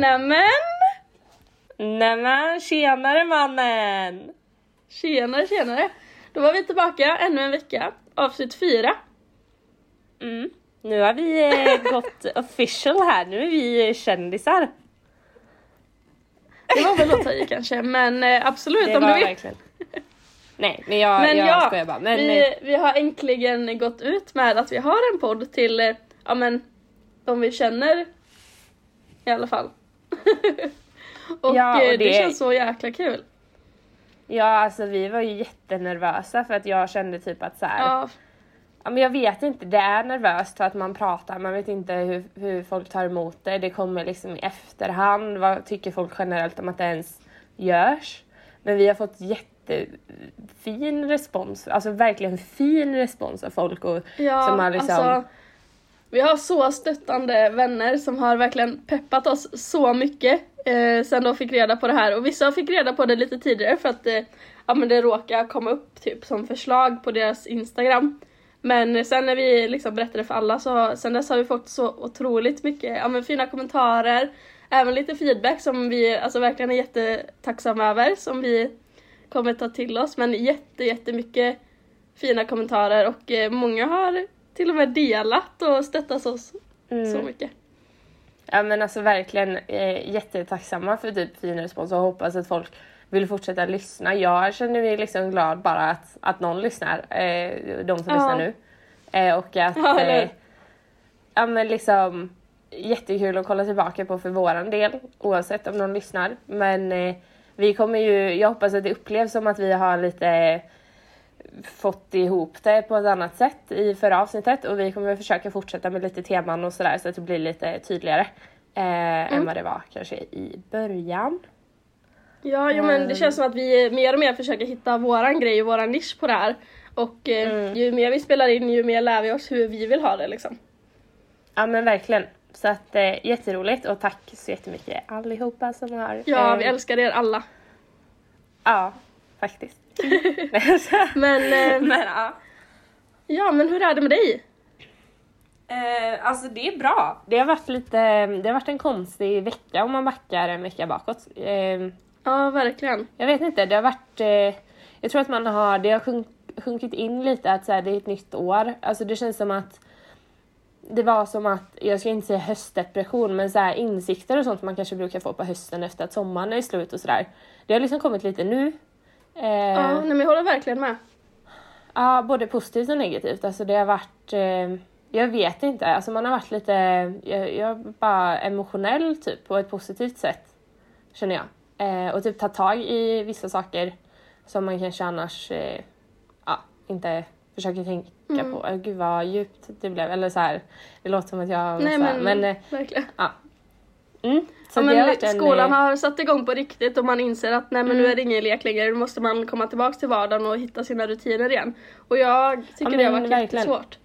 Nämen! Nämen, tjenare mannen! Tjenare tjenare! Då var vi tillbaka ännu en vecka, avsnitt fyra. Mm. Nu har vi eh, gått official här, nu är vi kändisar. Det var väl att ta i kanske, men eh, absolut Det om du vill. verkligen. Nej, men jag, Men jag ja, skojar bara. Men, eh, vi, vi har äntligen gått ut med att vi har en podd till, eh, ja men, de vi känner i alla fall. och, Ja, och eh, det... det- känns så jäkla kul. ja, alltså vi var ju jättenervösa för att jag kände typ att så här, Ja, Ja, men jag vet inte, det är nervöst för att man pratar, man vet inte hur, hur folk tar emot det. Det kommer liksom i efterhand. Vad tycker folk generellt om att det ens görs? Men vi har fått jättefin respons, alltså verkligen fin respons av folk och ja som har liksom... alltså. Vi har så stöttande vänner som har verkligen peppat oss så mycket eh, sen de fick reda på det här. Och vissa fick reda på det lite tidigare för att eh, ja, men det råkade komma upp typ som förslag på deras Instagram. Men sen när vi liksom berättade för alla så sen dess har vi fått så otroligt mycket ja, men fina kommentarer. Även lite feedback som vi alltså verkligen är jättetacksamma över som vi kommer ta till oss. Men jätte, jättemycket fina kommentarer och eh, många har till och med delat och stöttat oss Mm. så mycket. Ja men alltså verkligen eh, jättetacksamma för typ fin respons och hoppas att folk vill fortsätta lyssna. Jag känner mig liksom glad bara att, att någon lyssnar, eh, de som Ja. lyssnar nu. Eh, och att Ja, eh, ja men liksom jättekul att kolla tillbaka på för våran del oavsett om någon lyssnar. Men eh, vi kommer ju, jag hoppas att det upplevs som att vi har lite fått ihop det på ett annat sätt i förra avsnittet och vi kommer försöka fortsätta med lite teman och sådär så att det blir lite tydligare eh, än vad det var kanske i början. Ja, jo, men det Mm. känns som att vi mer och mer försöker hitta våran grej och våran nisch på det här. Och eh, Mm. ju mer vi spelar in ju mer lär vi oss hur vi vill ha det liksom. Ja men verkligen. Så att eh, jätteroligt och tack så jättemycket allihopa som har... Ja, eh, vi älskar er alla. Ja, faktiskt. Men eh, men ja. ja, men hur är det med dig? Eh, alltså det är bra. Det har varit lite, det har varit en konstig vecka om man backar en vecka bakåt. Eh, Ja, verkligen. jag vet inte, det har varit, eh, jag tror att man har, det har sjunk, sjunkit in lite att så här, det är ett nytt år. Alltså det känns som att det var som att, jag ska inte säga höstdepression, men så här insikter och sånt man kanske brukar få på hösten efter att sommaren är slut och sådär. Det har liksom kommit lite nu. Eh, Ja, nej, men jag håller verkligen med. Ja, både positivt och negativt. Alltså det har varit, eh, jag vet inte, alltså man har varit lite, jag, jag är bara emotionell typ på ett positivt sätt. Känner jag. Eh, och typ ta tag i vissa saker som man kanske annars eh, ja, inte försöker tänka Mm. på. Eh, gud vad djupt det blev. Eller så här, det låter som att jag Nej men, men eh, verkligen. ja. Mm, så Ja, det har men varit en, skolan eh, har satt igång på riktigt och man inser att nej men nu är det ingen lek längre, nu måste man komma tillbaks till vardagen och hitta sina rutiner igen. Och jag tycker Ja, det har men varit verkligen. jättesvårt.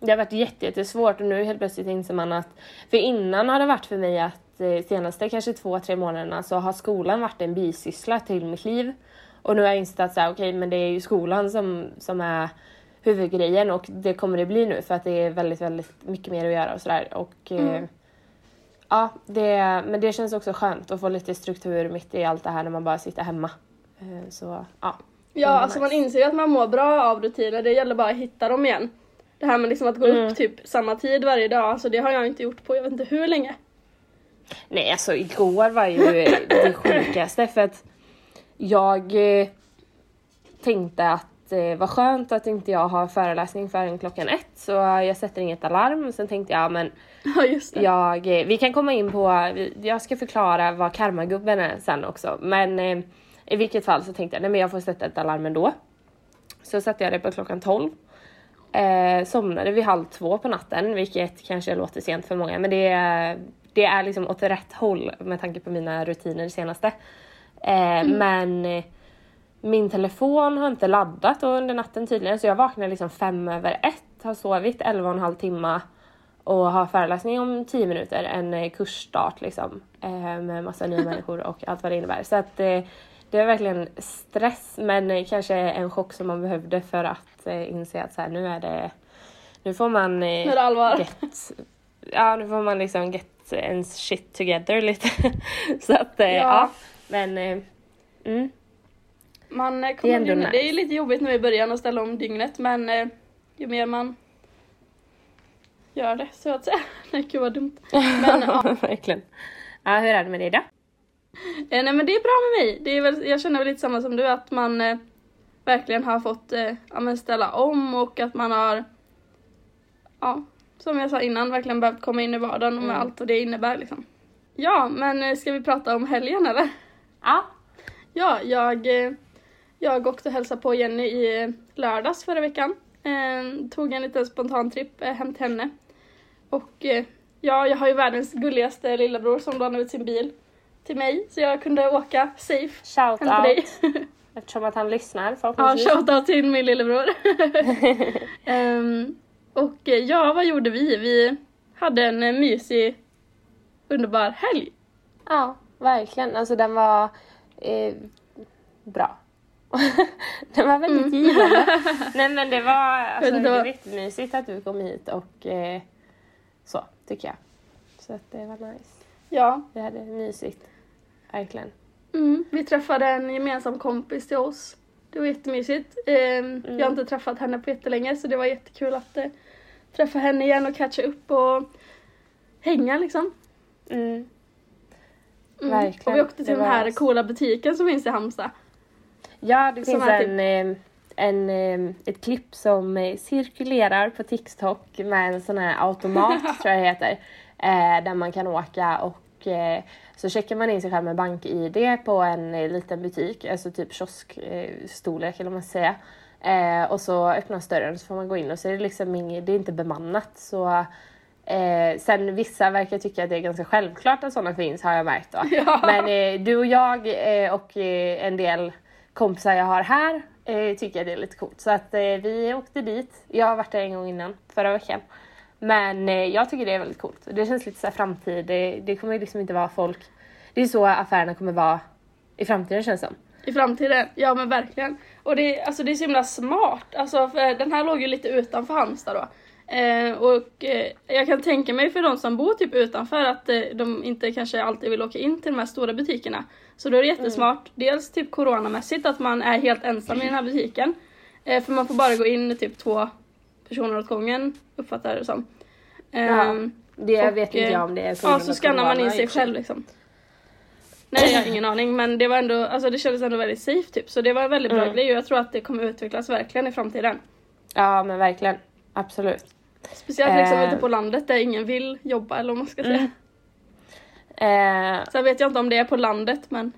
Det har varit jätte- jättesvårt och nu helt plötsligt inser man att, för innan har det varit för mig att eh, senaste kanske två, tre månaderna så har skolan varit en bisyssla till mitt liv. Och nu har jag insett att så här, okej men det är ju skolan som, som är huvudgrejen och det kommer det bli nu för att det är väldigt, väldigt mycket mer att göra och sådär. Och eh, ja, det, men det känns också skönt att få lite struktur mitt i allt det här när man bara sitter hemma. Eh, så ja. Ja, alltså nice. man inser ju att man mår bra av rutiner, det gäller bara att hitta dem igen. Det här med liksom att gå Mm. upp typ samma tid varje dag, alltså det har jag inte gjort på jag vet inte hur länge. Nej, alltså igår var ju det sjukaste för att jag eh, tänkte att det var skönt att inte jag har föreläsning förrän klockan ett så jag sätter inget alarm. Sen tänkte jag men Ja just det. jag, eh, vi kan komma in på, jag ska förklara vad karmagubben är sen också. Men eh, i vilket fall så tänkte jag nej men jag får sätta ett alarm ändå. Så satte jag det på klockan 12. Eh, somnade vid halv två på natten, vilket kanske låter sent för många, men det är, det är liksom åt rätt håll med tanke på mina rutiner senaste. Eh, Men eh, min telefon har inte laddat under natten tydligen, så jag vaknade liksom fem över ett, har sovit elva och en halv timme och har föreläsning om tio minuter, en eh, kursstart liksom eh, med massa nya människor och allt vad det innebär. Så att eh, det är verkligen stress men kanske en chock som man behövde för att inse att så här, nu är det, nu får man Nu är det allvar. get, ja nu får man liksom get ens shit together lite. så att ja. ja. men mm. Man eh, kommer det, är nice. det är lite jobbigt nu i början att ställa om dygnet men eh, ju mer man gör det så att säga. Nej gud vad dumt. Men, ja. Verkligen. Ja, hur är det med dig då? Eh, nej men det är bra med mig. Det är väl, jag känner väl lite samma som du att man eh, verkligen har fått eh, ja, ställa om och att man har ja, som jag sa innan, verkligen behövt komma in i vardagen med mm. allt vad det innebär liksom. Ja, men eh, ska vi prata om helgen eller? Ja. Ja, jag, jag åkte och hälsade på Jenny i lördags förra veckan. Eh, tog en liten spontan tripp eh, hem till henne. Och eh, ja, jag har ju världens gulligaste lillebror som lånade ut sin bil till mig så jag kunde åka safe Shout hem till out. dig. Eftersom att han lyssnar förhoppningsvis. Ja, shoutout till min lillebror. um, och eh, ja, vad gjorde vi? Vi hade en eh, mysig, underbar helg. Ja, verkligen. Alltså den var eh, bra. den var väldigt mm. givande. Nej men det var, alltså, det var jättemysigt att du kom hit och eh, så, tycker jag. Så att det var nice. Ja. Vi hade mysigt. Verkligen. Mm. Vi träffade en gemensam kompis till oss. Det var jättemysigt. Eh, mm. Jag har inte träffat henne på jättelänge så det var jättekul att eh, träffa henne igen och catcha upp och hänga liksom. Mm. Mm. Verkligen. Och vi åkte till den här coola butiken som finns i Halmstad. Ja, det finns en, typ... en, en, ett klipp som eh, cirkulerar på TikTok med en sån här automat tror jag det heter. Eh, där man kan åka och eh, så checkar man in sig själv med bank-id på en liten butik, alltså typ kioskstorlek eller vad man ska säga. Eh, och så öppnas dörren så får man gå in och så är det liksom inget, det är inte bemannat. Så, eh, sen vissa verkar tycka att det är ganska självklart att sådana finns har jag märkt. Då. Ja. Men eh, du och jag eh, och eh, en del kompisar jag har här eh, tycker det är lite coolt. Så att eh, vi åkte dit. Jag har varit där en gång innan, förra veckan. Men eh, jag tycker det är väldigt coolt. Det känns lite så här framtid. Det, det kommer liksom inte vara folk. Det är så affärerna kommer vara i framtiden känns det som. I framtiden, ja men verkligen. Och det, alltså, det är så himla smart, alltså, för den här låg ju lite utanför Halmstad då. Eh, och eh, jag kan tänka mig för de som bor typ utanför att eh, de inte kanske alltid vill åka in till de här stora butikerna. Så då är det jättesmart, mm. dels typ coronamässigt att man är helt ensam i den här butiken. Eh, för man får bara gå in typ två personer åt gången, uppfattar jag det som. ja, ehm, det och, vet inte jag om det är Ja, så skannar man in sig själv liksom. Nej jag har ingen aning men det var ändå, alltså det kändes ändå väldigt safe typ så det var en väldigt bra mm. grej och jag tror att det kommer utvecklas verkligen i framtiden. Ja men verkligen, absolut. Speciellt liksom eh. ute på landet där ingen vill jobba eller vad man ska säga. Mm. Eh. Sen vet jag inte om det är på landet men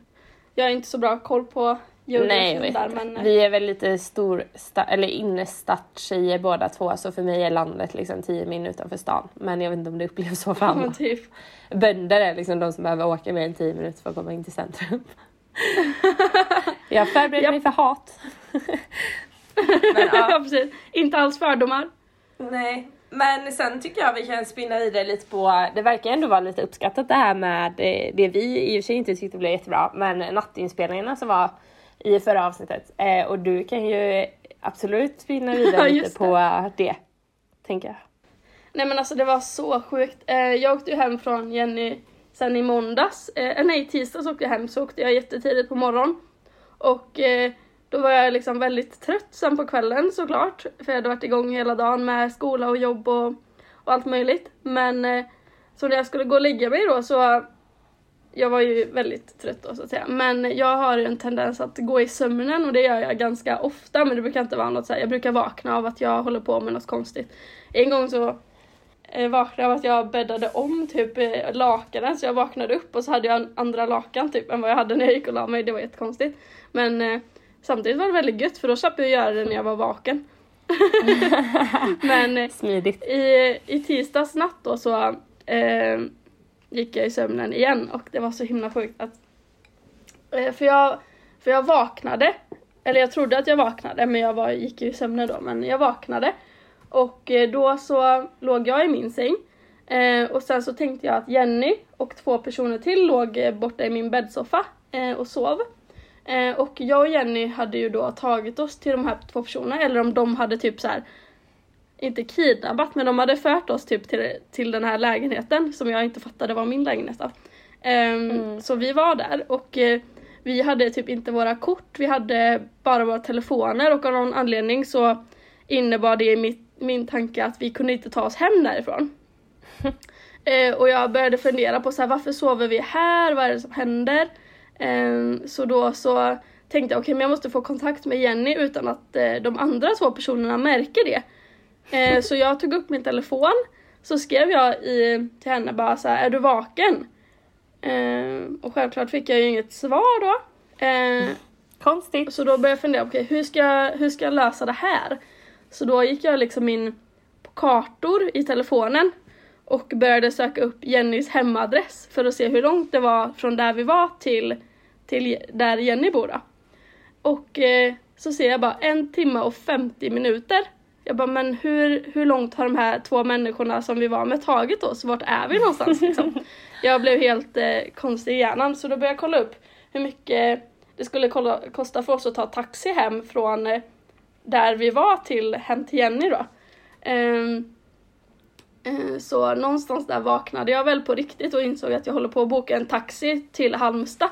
jag har inte så bra koll på Nej, jag vet där, men... Eh. Vi är väl lite stor, eller innerstadstjejer båda två så för mig är landet liksom 10 min utanför stan. Men jag vet inte om det upplevs så för andra. typ. Bönder är liksom de som behöver åka mer än 10 minuter för att komma in till centrum. jag förbereder mig för hat. men, ja. ja precis, inte alls fördomar. Nej, men sen tycker jag vi kan spinna vidare lite på, det verkar ändå vara lite uppskattat det här med det vi i och för sig inte tyckte blev jättebra, men nattinspelningarna som var i förra avsnittet. Eh, och du kan ju absolut spinna vidare lite det. på det, tänker jag. Nej men alltså det var så sjukt. Eh, jag åkte ju hem från Jenny sen i måndags, eh, nej tisdags åkte jag hem så åkte jag jättetidigt på morgonen. Och eh, då var jag liksom väldigt trött sen på kvällen såklart, för jag hade varit igång hela dagen med skola och jobb och, och allt möjligt. Men eh, så när jag skulle gå och lägga mig då så jag var ju väldigt trött då så att säga. Men jag har en tendens att gå i sömnen och det gör jag ganska ofta men det brukar inte vara något så här, jag brukar vakna av att jag håller på med något konstigt. En gång så eh, vaknade jag av att jag bäddade om typ eh, lakanen så jag vaknade upp och så hade jag en andra lakan typ än vad jag hade när jag gick och la mig. Det var jättekonstigt. Men eh, samtidigt var det väldigt gött för då slapp jag göra det när jag var vaken. men eh, Smidigt. i, i tisdags natt då så eh, gick jag i sömnen igen och det var så himla sjukt att eh, för jag, för jag vaknade, eller jag trodde att jag vaknade men jag var, gick ju i sömnen då men jag vaknade och eh, då så låg jag i min säng eh, och sen så tänkte jag att Jenny och två personer till låg borta i min bäddsoffa och sov. Och jag och Jenny hade ju då tagit oss till de här två personerna eller om de hade typ så här inte kidnappat men de hade fört oss typ till, till den här lägenheten som jag inte fattade var min lägenhet då. Ehm, Mm. Så vi var där och eh, vi hade typ inte våra kort, vi hade bara våra telefoner och av någon anledning så innebar det i mitt, min tanke att vi kunde inte ta oss hem därifrån. Eh, och jag började fundera på så här, varför sover vi här? Vad är det som händer? Eh, så då så tänkte jag okej men jag måste få kontakt med Jenny utan att eh, de andra två personerna märker det. Eh, så jag tog upp min telefon så skrev jag i, till henne bara så här, är du vaken? Eh, och självklart fick jag ju inget svar då. Konstigt. så då började jag fundera, okej hur, ska, jag- hur ska jag lösa det här? Så då gick jag liksom in på kartor i telefonen och började söka upp Jennys hemadress för att se hur långt det var från där vi var till, till där Jenny bor då. Och eh, så ser jag bara en timme och 50 minuter. Jag bara, men hur, hur långt har de här två människorna som vi var med tagit? Så vart är vi någonstans liksom? Jag blev helt eh, konstig i hjärnan så då började jag kolla upp hur mycket det skulle kolla, kosta för oss att ta taxi hem från eh, där vi var till hem till Jenny då. Eh, så någonstans där vaknade jag väl på riktigt och insåg att jag håller på att boka en taxi till Halmstad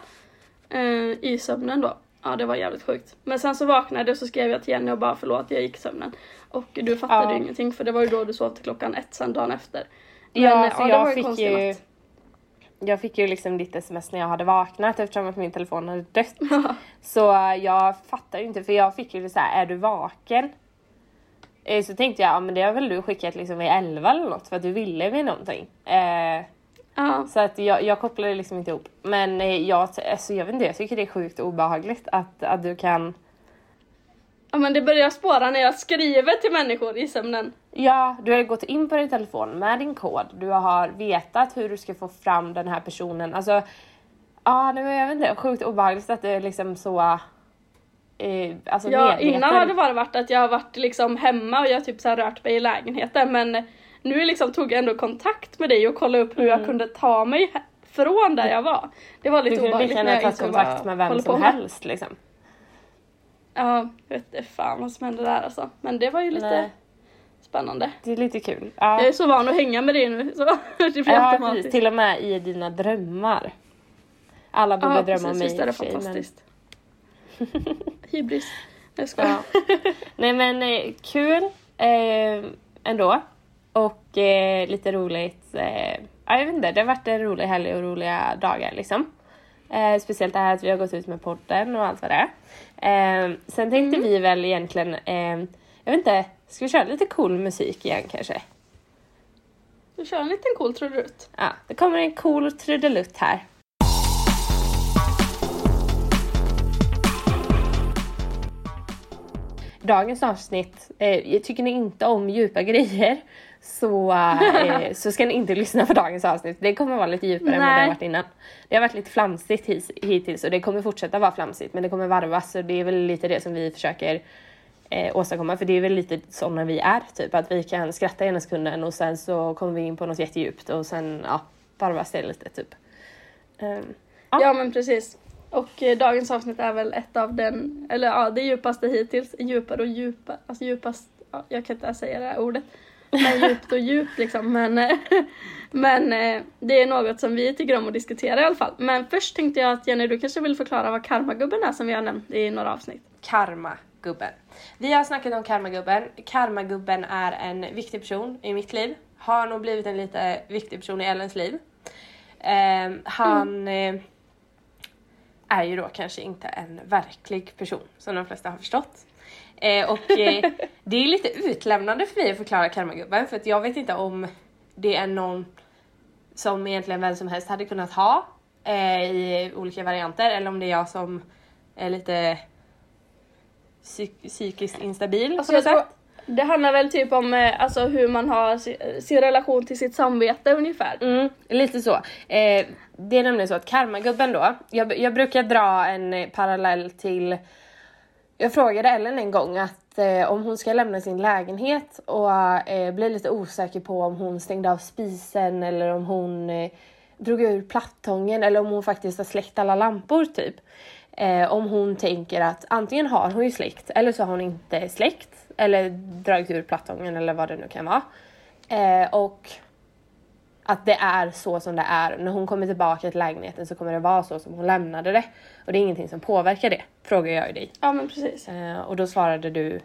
eh, i sömnen då. Ja det var jävligt sjukt. Men sen så vaknade jag och så skrev jag till Jenny och bara förlåt jag gick i sömnen. Och du fattade Ja. ingenting för det var ju då du sov till klockan ett sen dagen efter. Men, Ja, eh, så det var jag en fick ju... natt. Jag fick ju liksom ditt sms när jag hade vaknat eftersom att min telefon hade dött. Ja. Så jag fattar ju inte för jag fick ju så här, är du vaken? Eh, Så tänkte jag, ja men det har väl du skickat liksom vid 11 eller något för att du ville med någonting. Eh, ja. så att jag, jag kopplade liksom inte ihop. Men eh, jag, alltså, jag vet inte, jag tycker det är sjukt obehagligt att, att du kan ja men det börjar spåra när jag skriver till människor i sömnen. Ja, du har gått in på din telefon med din kod. Du har vetat hur du ska få fram den här personen. Alltså, ja, nej, men jag vet inte, sjukt obehagligt att det är liksom så... Eh, alltså Ja, medveten. innan har det bara varit att jag har varit liksom hemma och jag har typ så här rört mig i lägenheten men nu liksom tog jag ändå kontakt med dig och kollade upp hur jag kunde ta mig från där jag var. Det var Mm. Du lite kunde obehagligt lika gärna jag tagit kontakt jag med vem som helst liksom. Ja, jag vet inte fan vad som hände där alltså. Men det var ju lite Nej. spännande. Det är lite kul. Jag Ja, är så van att hänga med dig nu så det blir ja automatiskt. precis. Till och med i dina drömmar. Alla borde Ja, drömma om mig är det för sig, men- fantastiskt. Hybris. Jag skojar. Ja. Nej men eh, kul eh, ändå. Och eh, lite roligt. Eh, ja, jag vet inte, det har varit en rolig helg och roliga dagar liksom. Eh, speciellt det här att vi har gått ut med podden och allt vad det är. Sen tänkte Mm. vi väl egentligen, jag vet inte, ska vi köra lite cool musik igen kanske? Du kör en liten cool trudelutt. Ja, det kommer en cool trudelutt här. Dagens avsnitt, eh, tycker ni inte om djupa grejer så, eh, så ska ni inte lyssna på dagens avsnitt. Det kommer vara lite djupare än vad det Nej. har varit innan. Det har varit lite flamsigt his- hittills och det kommer fortsätta vara flamsigt men det kommer varvas och det är väl lite det som vi försöker eh, åstadkomma för det är väl lite sådana vi är typ att vi kan skratta ena sekunden och sen så kommer vi in på något jättedjupt och sen ja, varvas det lite typ. Ehm, Ja. Ja men precis. Och eh, dagens avsnitt är väl ett av den, eller ja det djupaste hittills. Djupare och djupa, alltså djupast, ja, jag kan inte ens säga det här ordet. Men djupt och djupt liksom. Men, eh, men eh, det är något som vi tycker om att diskutera i alla fall. Men först tänkte jag att Jenny du kanske vill förklara vad karmagubben är som vi har nämnt i några avsnitt. Karmagubben. Vi har snackat om Karmagubben. Karmagubben är en viktig person i mitt liv. Har nog blivit en lite viktig person i Ellens liv. Ehm, han eh, är ju då kanske inte en verklig person som de flesta har förstått. Eh, och eh, det är lite utlämnande för mig att förklara Karmagubben för att jag vet inte om det är någon som egentligen vem som helst hade kunnat ha eh, i olika varianter eller om det är jag som är lite psyk- psykiskt instabil Alltså på något sätt det handlar väl typ om eh, alltså, hur man har sin, relation till sitt samvete ungefär. Mm, lite så. Eh, det är nämligen så att karmagubben då, jag, jag brukar dra en eh, parallell till jag frågade Ellen en gång att eh, om hon ska lämna sin lägenhet och eh, blir lite osäker på om hon stängde av spisen eller om hon eh, drog ur plattången eller om hon faktiskt har släckt alla lampor typ. Eh, om hon tänker att antingen har hon ju släckt eller så har hon inte släckt eller dragit ur plattången eller vad det nu kan vara. Eh, och att det är så som det är. När hon kommer tillbaka till lägenheten så kommer det vara så som hon lämnade det. Och det är ingenting som påverkar det, frågar jag ju dig. Ja men precis. Eh, och då svarade du...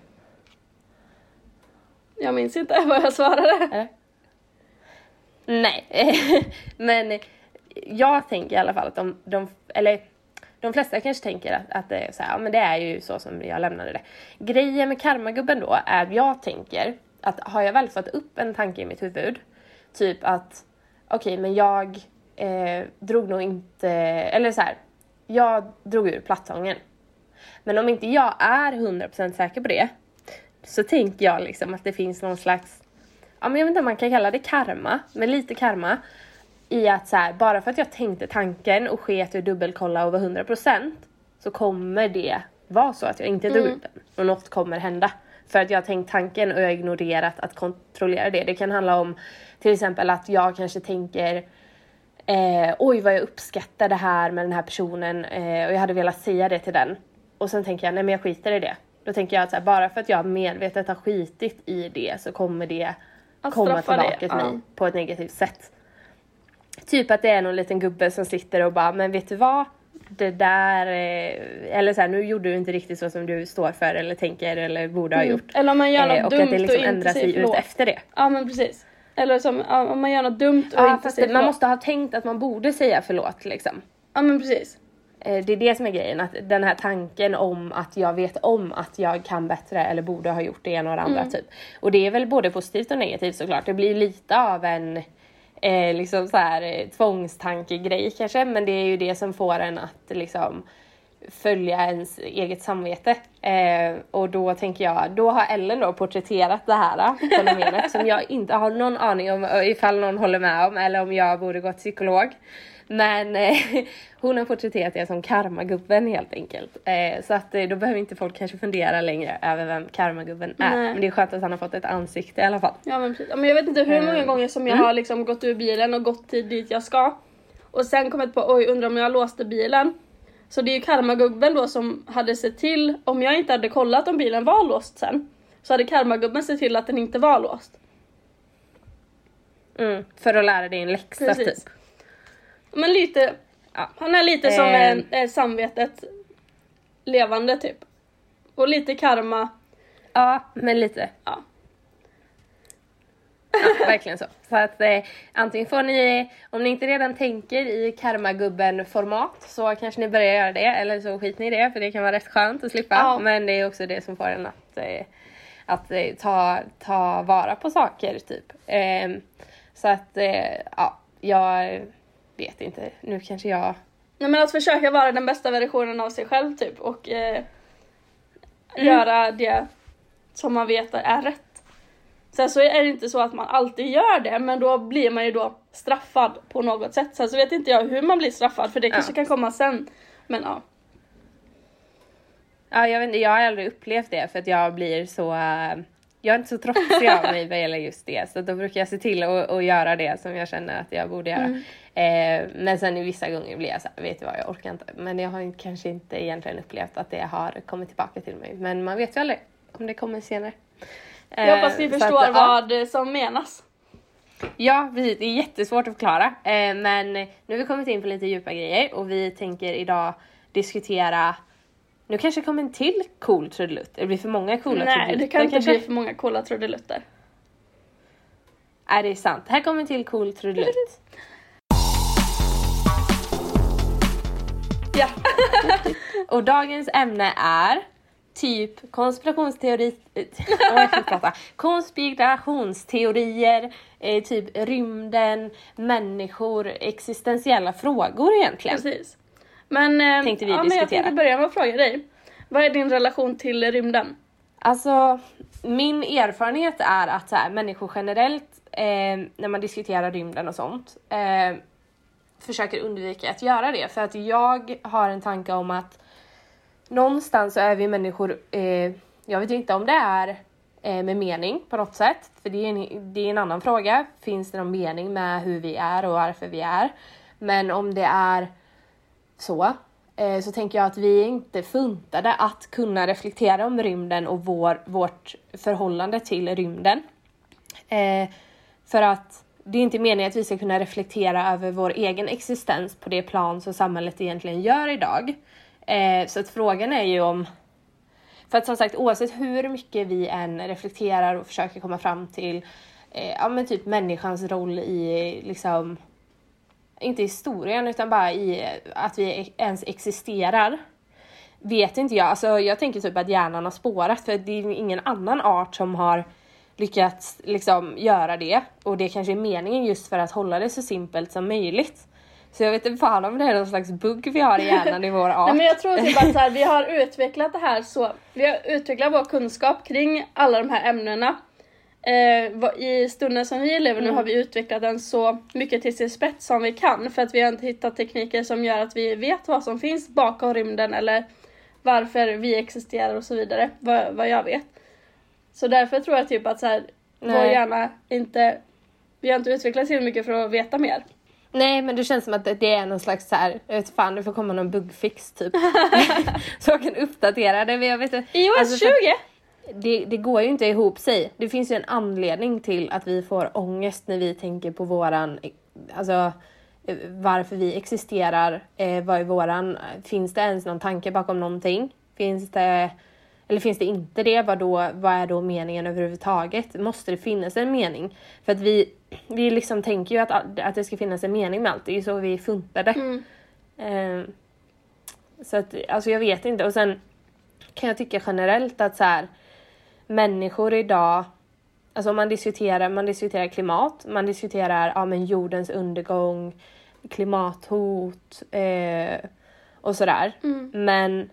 Jag minns inte vad jag svarade. Eller? Nej, men jag tänker i alla fall att de, de eller de flesta kanske tänker att, att det är så här, ja, men det är ju så som jag lämnade det. Grejen med karmagubben då är att jag tänker att har jag väl fått upp en tanke i mitt huvud, typ att okej, okay, men jag eh, drog nog inte, eller så här, jag drog ur plattången. Men om inte jag är 100% säker på det så tänker jag liksom att det finns någon slags, ja men jag vet inte om man kan kalla det karma, men lite karma i att så här, bara för att jag tänkte tanken och sket i att dubbelkolla och var 100% så kommer det vara så att jag inte drog mm. ut den och något kommer hända. För att jag har tänkt tanken och jag har ignorerat att kontrollera det. Det kan handla om till exempel att jag kanske tänker eh, oj vad jag uppskattar det här med den här personen eh, och jag hade velat säga det till den. Och sen tänker jag nej men jag skiter i det. Då tänker jag att så här, bara för att jag medvetet har skitit i det så kommer det att komma tillbaka det, till mig ja. på ett negativt sätt. Typ att det är någon liten gubbe som sitter och bara, men vet du vad? Det där, eh, eller så här, nu gjorde du inte riktigt så som du står för eller tänker eller borde ha mm. gjort. Eller om man gör något eh, och dumt att det liksom och ändrar sig ut efter det. Ja men precis. Eller som, om man gör något dumt och ja, inte säger Man måste ha tänkt att man borde säga förlåt liksom. Ja men precis. Eh, det är det som är grejen, att den här tanken om att jag vet om att jag kan bättre eller borde ha gjort det ena och det andra mm. typ. Och det är väl både positivt och negativt såklart. Det blir lite av en eh, liksom så här, eh, tvångstankegrej kanske, men det är ju det som får en att liksom följa ens eget samvete. Eh, och då tänker jag, då har Ellen då porträtterat det här eh, fenomenet som jag inte har någon aning om ifall någon håller med om eller om jag borde gå till psykolog. Men eh, hon har porträtterat det som karmagubben helt enkelt. Eh, så att eh, då behöver inte folk kanske fundera längre över vem karmagubben är. Nej. Men det är skönt att han har fått ett ansikte i alla fall. Ja men precis. Men jag vet inte hur många eh, gånger som jag mm. har liksom gått ur bilen och gått till dit jag ska. Och sen kommit på oj undrar om jag låste bilen. Så det är ju karmagubben då som hade sett till, om jag inte hade kollat om bilen var låst sen, så hade karmagubben sett till att den inte var låst. Mm, för att lära dig en läxa Precis. typ. Men lite, ja, han är lite som eh. en, eh, samvetet levande typ. Och lite karma. Ja, men lite. Ja. Ja, verkligen så. Så att eh, antingen får ni, om ni inte redan tänker i karmagubben format så kanske ni börjar göra det eller så skiter ni i det för det kan vara rätt skönt att slippa. Ja. Men det är också det som får en att, eh, att eh, ta, ta vara på saker typ. Eh, så att eh, ja, jag vet inte, nu kanske jag... Nej men att försöka vara den bästa versionen av sig själv typ och eh, mm. göra det som man vet är rätt. Sen så är det inte så att man alltid gör det men då blir man ju då straffad på något sätt. Sen så vet inte jag hur man blir straffad för det kanske ja. kan komma sen. Men ja. Ja jag vet inte, jag har aldrig upplevt det för att jag blir så uh jag är inte så trotsig av mig vad gäller just det så då brukar jag se till att, att göra det som jag känner att jag borde göra. Mm. Eh, men sen i vissa gånger blir jag så här, vet du vad jag orkar inte. Men jag har kanske inte egentligen upplevt att det har kommit tillbaka till mig. Men man vet ju aldrig om det kommer senare. Eh, jag hoppas ni förstår att, vad ja. som menas. Ja precis, det är jättesvårt att förklara. Eh, men nu har vi kommit in på lite djupa grejer och vi tänker idag diskutera nu kanske kommer en till cool trudelutt. Det blir för många coola trudelutter Nej, det kan inte kanske? bli för många coola trudelutter. Nej, det är sant. Här kommer en till cool trudelutt. ja. Och dagens ämne är typ konspirationsteori... prata. Konspirationsteorier, eh, typ rymden, människor, existentiella frågor egentligen. Precis. Men, eh, tänkte vi ja, diskutera. Men jag tänkte börja med att fråga dig. Vad är din relation till rymden? Alltså, min erfarenhet är att så här, människor generellt, eh, när man diskuterar rymden och sånt, eh, försöker undvika att göra det. För att jag har en tanke om att någonstans så är vi människor, eh, jag vet inte om det är eh, med mening på något sätt, för det är, en, det är en annan fråga. Finns det någon mening med hur vi är och varför vi är? Men om det är så eh, så tänker jag att vi är inte funtade att kunna reflektera om rymden och vår, vårt förhållande till rymden. Eh, för att det är inte meningen att vi ska kunna reflektera över vår egen existens på det plan som samhället egentligen gör idag. Eh, så att frågan är ju om... För att som sagt oavsett hur mycket vi än reflekterar och försöker komma fram till eh, ja, men typ människans roll i liksom inte historien utan bara i eh, att vi e-, ens existerar. Vet inte jag, alltså jag tänker typ att hjärnan har spårat för det är ingen annan art som har lyckats liksom göra det och det kanske är meningen just för att hålla det så simpelt som möjligt. Så jag vet inte fan om det är någon slags bugg vi har i hjärnan i vår art. Nej men jag tror typ att så här, vi har utvecklat det här så, vi har utvecklat vår kunskap kring alla de här ämnena. Eh, I stunden som vi lever nu Mm. har vi utvecklat den så mycket till sin spets som vi kan för att vi har inte hittat tekniker som gör att vi vet vad som finns bakom rymden eller varför vi existerar och så vidare, vad, vad jag vet. Så därför tror jag typ att så här, vår hjärna inte, vi har inte utvecklat så mycket för att veta mer. Nej men det känns som att det- är någon slags så här, jag vet fan det får komma någon bugfix typ. så jag kan uppdatera det men jag vet inte. iOS Alltså, 20! för- det, det går ju inte ihop sig. Det finns ju en anledning till att vi får ångest när vi tänker på våran, alltså varför vi existerar, eh, vad är våran, finns det ens någon tanke bakom någonting? Finns det, eller finns det inte det, vad, då, vad är då meningen överhuvudtaget? Måste det finnas en mening? För att vi, vi liksom tänker ju att, att det ska finnas en mening med allt, det är ju så vi är funtade. Mm. Eh, så att, alltså jag vet inte. Och sen kan jag tycka generellt att så här, människor idag, alltså man diskuterar, man diskuterar klimat, man diskuterar ja, men jordens undergång, klimathot eh, och sådär. Mm. Men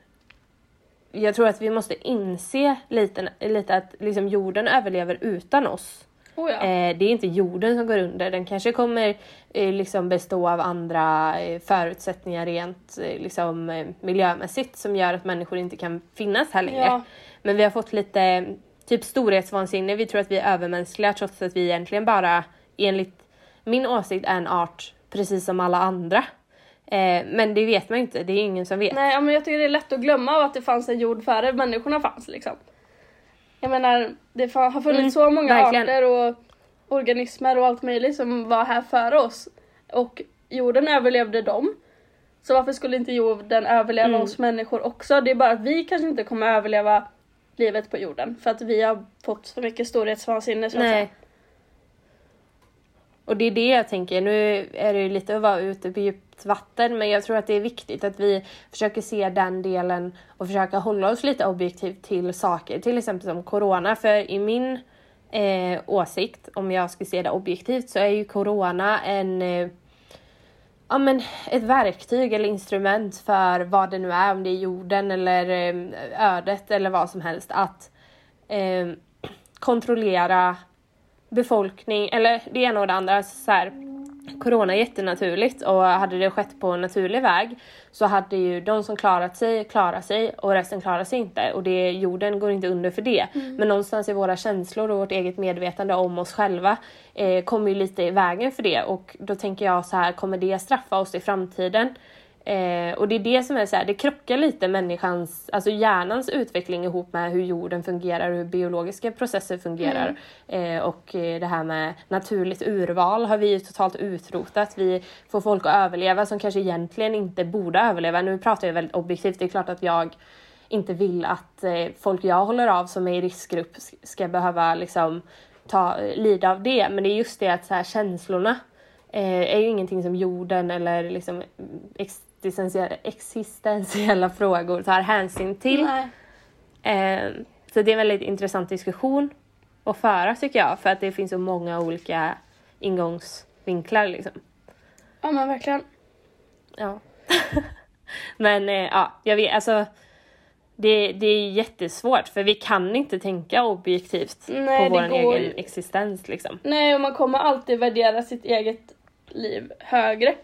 jag tror att vi måste inse lite, lite att liksom jorden överlever utan oss. Oh ja. Eh, det är inte jorden som går under, den kanske kommer eh, liksom bestå av andra eh, förutsättningar rent liksom, miljömässigt som gör att människor inte kan finnas här längre. Ja. Men vi har fått lite typ storhetsvansinne, vi tror att vi är övermänskliga trots att vi egentligen bara enligt min åsikt är en art precis som alla andra. Men det vet man inte, det är ingen som vet. Nej, men jag tycker det är lätt att glömma att det fanns en jord före människorna fanns liksom. Jag menar, det har funnits Mm, så många verkligen. arter och organismer och allt möjligt som var här före oss. Och jorden överlevde dem. Så varför skulle inte jorden överleva Mm. oss människor också? Det är bara att vi kanske inte kommer överleva livet på jorden. För att vi har fått så mycket storhetsvansinne så att säga. Och det är det jag tänker, nu är det ju lite att vara ute på djupt vatten men jag tror att det är viktigt att vi försöker se den delen och försöka hålla oss lite objektivt till saker, till exempel som corona. För i min eh, åsikt, om jag ska se det objektivt, så är ju corona en eh, ja, men ett verktyg eller instrument för vad det nu är, om det är jorden eller eh, ödet eller vad som helst, att eh, kontrollera befolkning, eller det ena och det andra. Alltså så här, corona är jättenaturligt och hade det skett på en naturlig väg så hade ju de som klarat sig klarat sig och resten klarar sig inte och det, jorden går inte under för det. Men någonstans i våra känslor och vårt eget medvetande om oss själva eh, kommer ju lite i vägen för det och då tänker jag så här, kommer det straffa oss i framtiden? Eh, och det är det som är så här, det krockar lite människans, alltså hjärnans utveckling ihop med hur jorden fungerar och hur biologiska processer fungerar. Eh, och eh, det här med naturligt urval har vi ju totalt utrotat. Vi får folk att överleva som kanske egentligen inte borde överleva. Nu pratar jag väldigt objektivt, det är klart att jag inte vill att eh, folk jag håller av som är i riskgrupp ska behöva liksom ta, lida av det. Men det är just det att så här, känslorna eh, är ju ingenting som jorden eller liksom existentiella, existentiella frågor tar hänsyn till. Eh, så det är en väldigt intressant diskussion att föra tycker jag för att det finns så många olika ingångsvinklar liksom. Ja men verkligen. Ja. Men eh, ja, jag vet alltså det, det är jättesvårt för vi kan inte tänka objektivt Nej, på vår går egen existens liksom. Nej och man kommer alltid värdera sitt eget liv högre.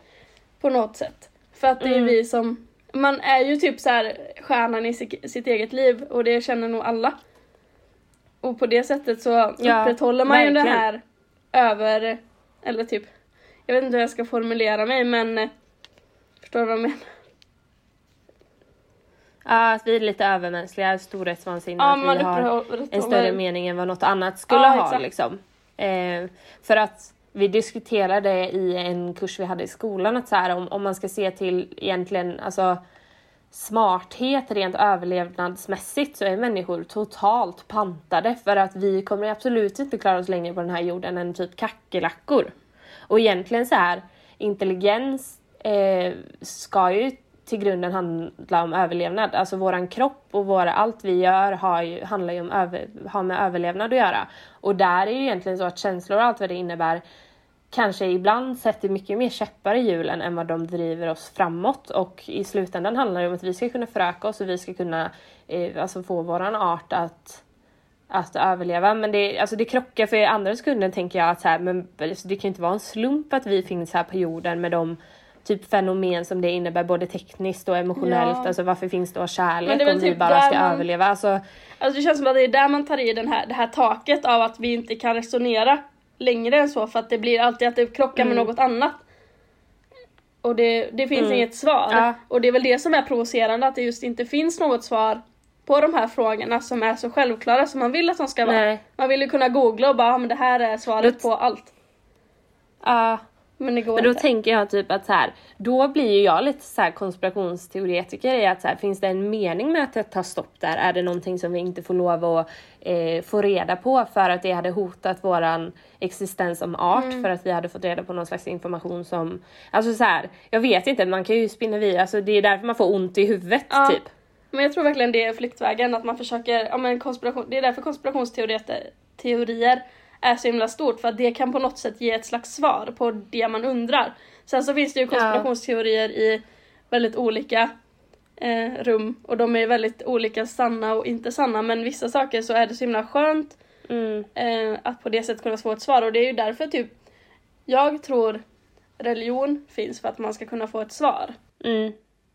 På något sätt. För att det är Mm. vi som, man är ju typ så här stjärnan i sitt, sitt eget liv och det känner nog alla. Och på det sättet så Ja, upprätthåller man ju det verkligen. här över, eller typ, jag vet inte hur jag ska formulera mig men eh, Förstår du vad jag menar? Ja, att vi är lite övermänskliga, storhetsvansinne, Ja, att vi har en större mening än vad något annat skulle Ja, ha. Liksom. Eh, för att vi diskuterade i en kurs vi hade i skolan att så här, om, om man ska se till egentligen alltså, smarthet rent överlevnadsmässigt så är människor totalt pantade för att vi kommer absolut inte klara oss längre på den här jorden än typ kackerlackor. Och egentligen så här, intelligens eh, ska ju till grunden handla om överlevnad. Alltså våran kropp och våra, allt vi gör har ju, handlar ju om över, har med överlevnad att göra. Och där är ju egentligen så att känslor och allt vad det innebär kanske ibland sätter mycket mer käppar i hjulen än vad de driver oss framåt. Och i slutändan handlar det om att vi ska kunna föröka oss och vi ska kunna eh, alltså få våran art att att överleva. Men det, alltså det krockar för i andra sekunden tänker jag att så här, men alltså det kan ju inte vara en slump att vi finns här på jorden med de typ fenomen som det innebär både tekniskt och emotionellt. Ja. Alltså varför finns då kärlek om vi typ bara där ska man- överleva? Alltså, Alltså det känns som att det är där man tar i den här, det här taket av att vi inte kan resonera längre än så för att det blir alltid att det krockar med Mm. något annat. Och det, det finns Mm. inget svar. Ja. Och det är väl det som är provocerande att det just inte finns något svar på de här frågorna som är så självklara som man vill att de ska vara. Nej. Man vill ju kunna googla och bara, "Ja, men det här är svaret Då- på allt. ja. Men det går Men då inte. tänker jag typ att så här, då blir ju jag lite så här konspirationsteoretiker i att så här, finns det en mening med att det tar stopp där? Är det någonting som vi inte får lov att eh, få reda på för att det hade hotat våran existens som art? Mm. För att vi hade fått reda på någon slags information som, alltså så här, jag vet inte, man kan ju spinna vid, alltså det är därför man får ont i huvudet Ja. typ. Men jag tror verkligen det är flyktvägen, att man försöker, ja men konspiration, det är därför konspirationsteorier teorier är så himla stort, för att det kan på något sätt ge ett slags svar på det man undrar. Sen så finns det ju konspirationsteorier i väldigt olika eh, rum och de är väldigt olika sanna och inte sanna, men vissa saker så är det så himla skönt Mm. eh, att på det sättet kunna få ett svar och det är ju därför typ jag tror religion finns för att man ska kunna få ett svar. Mm.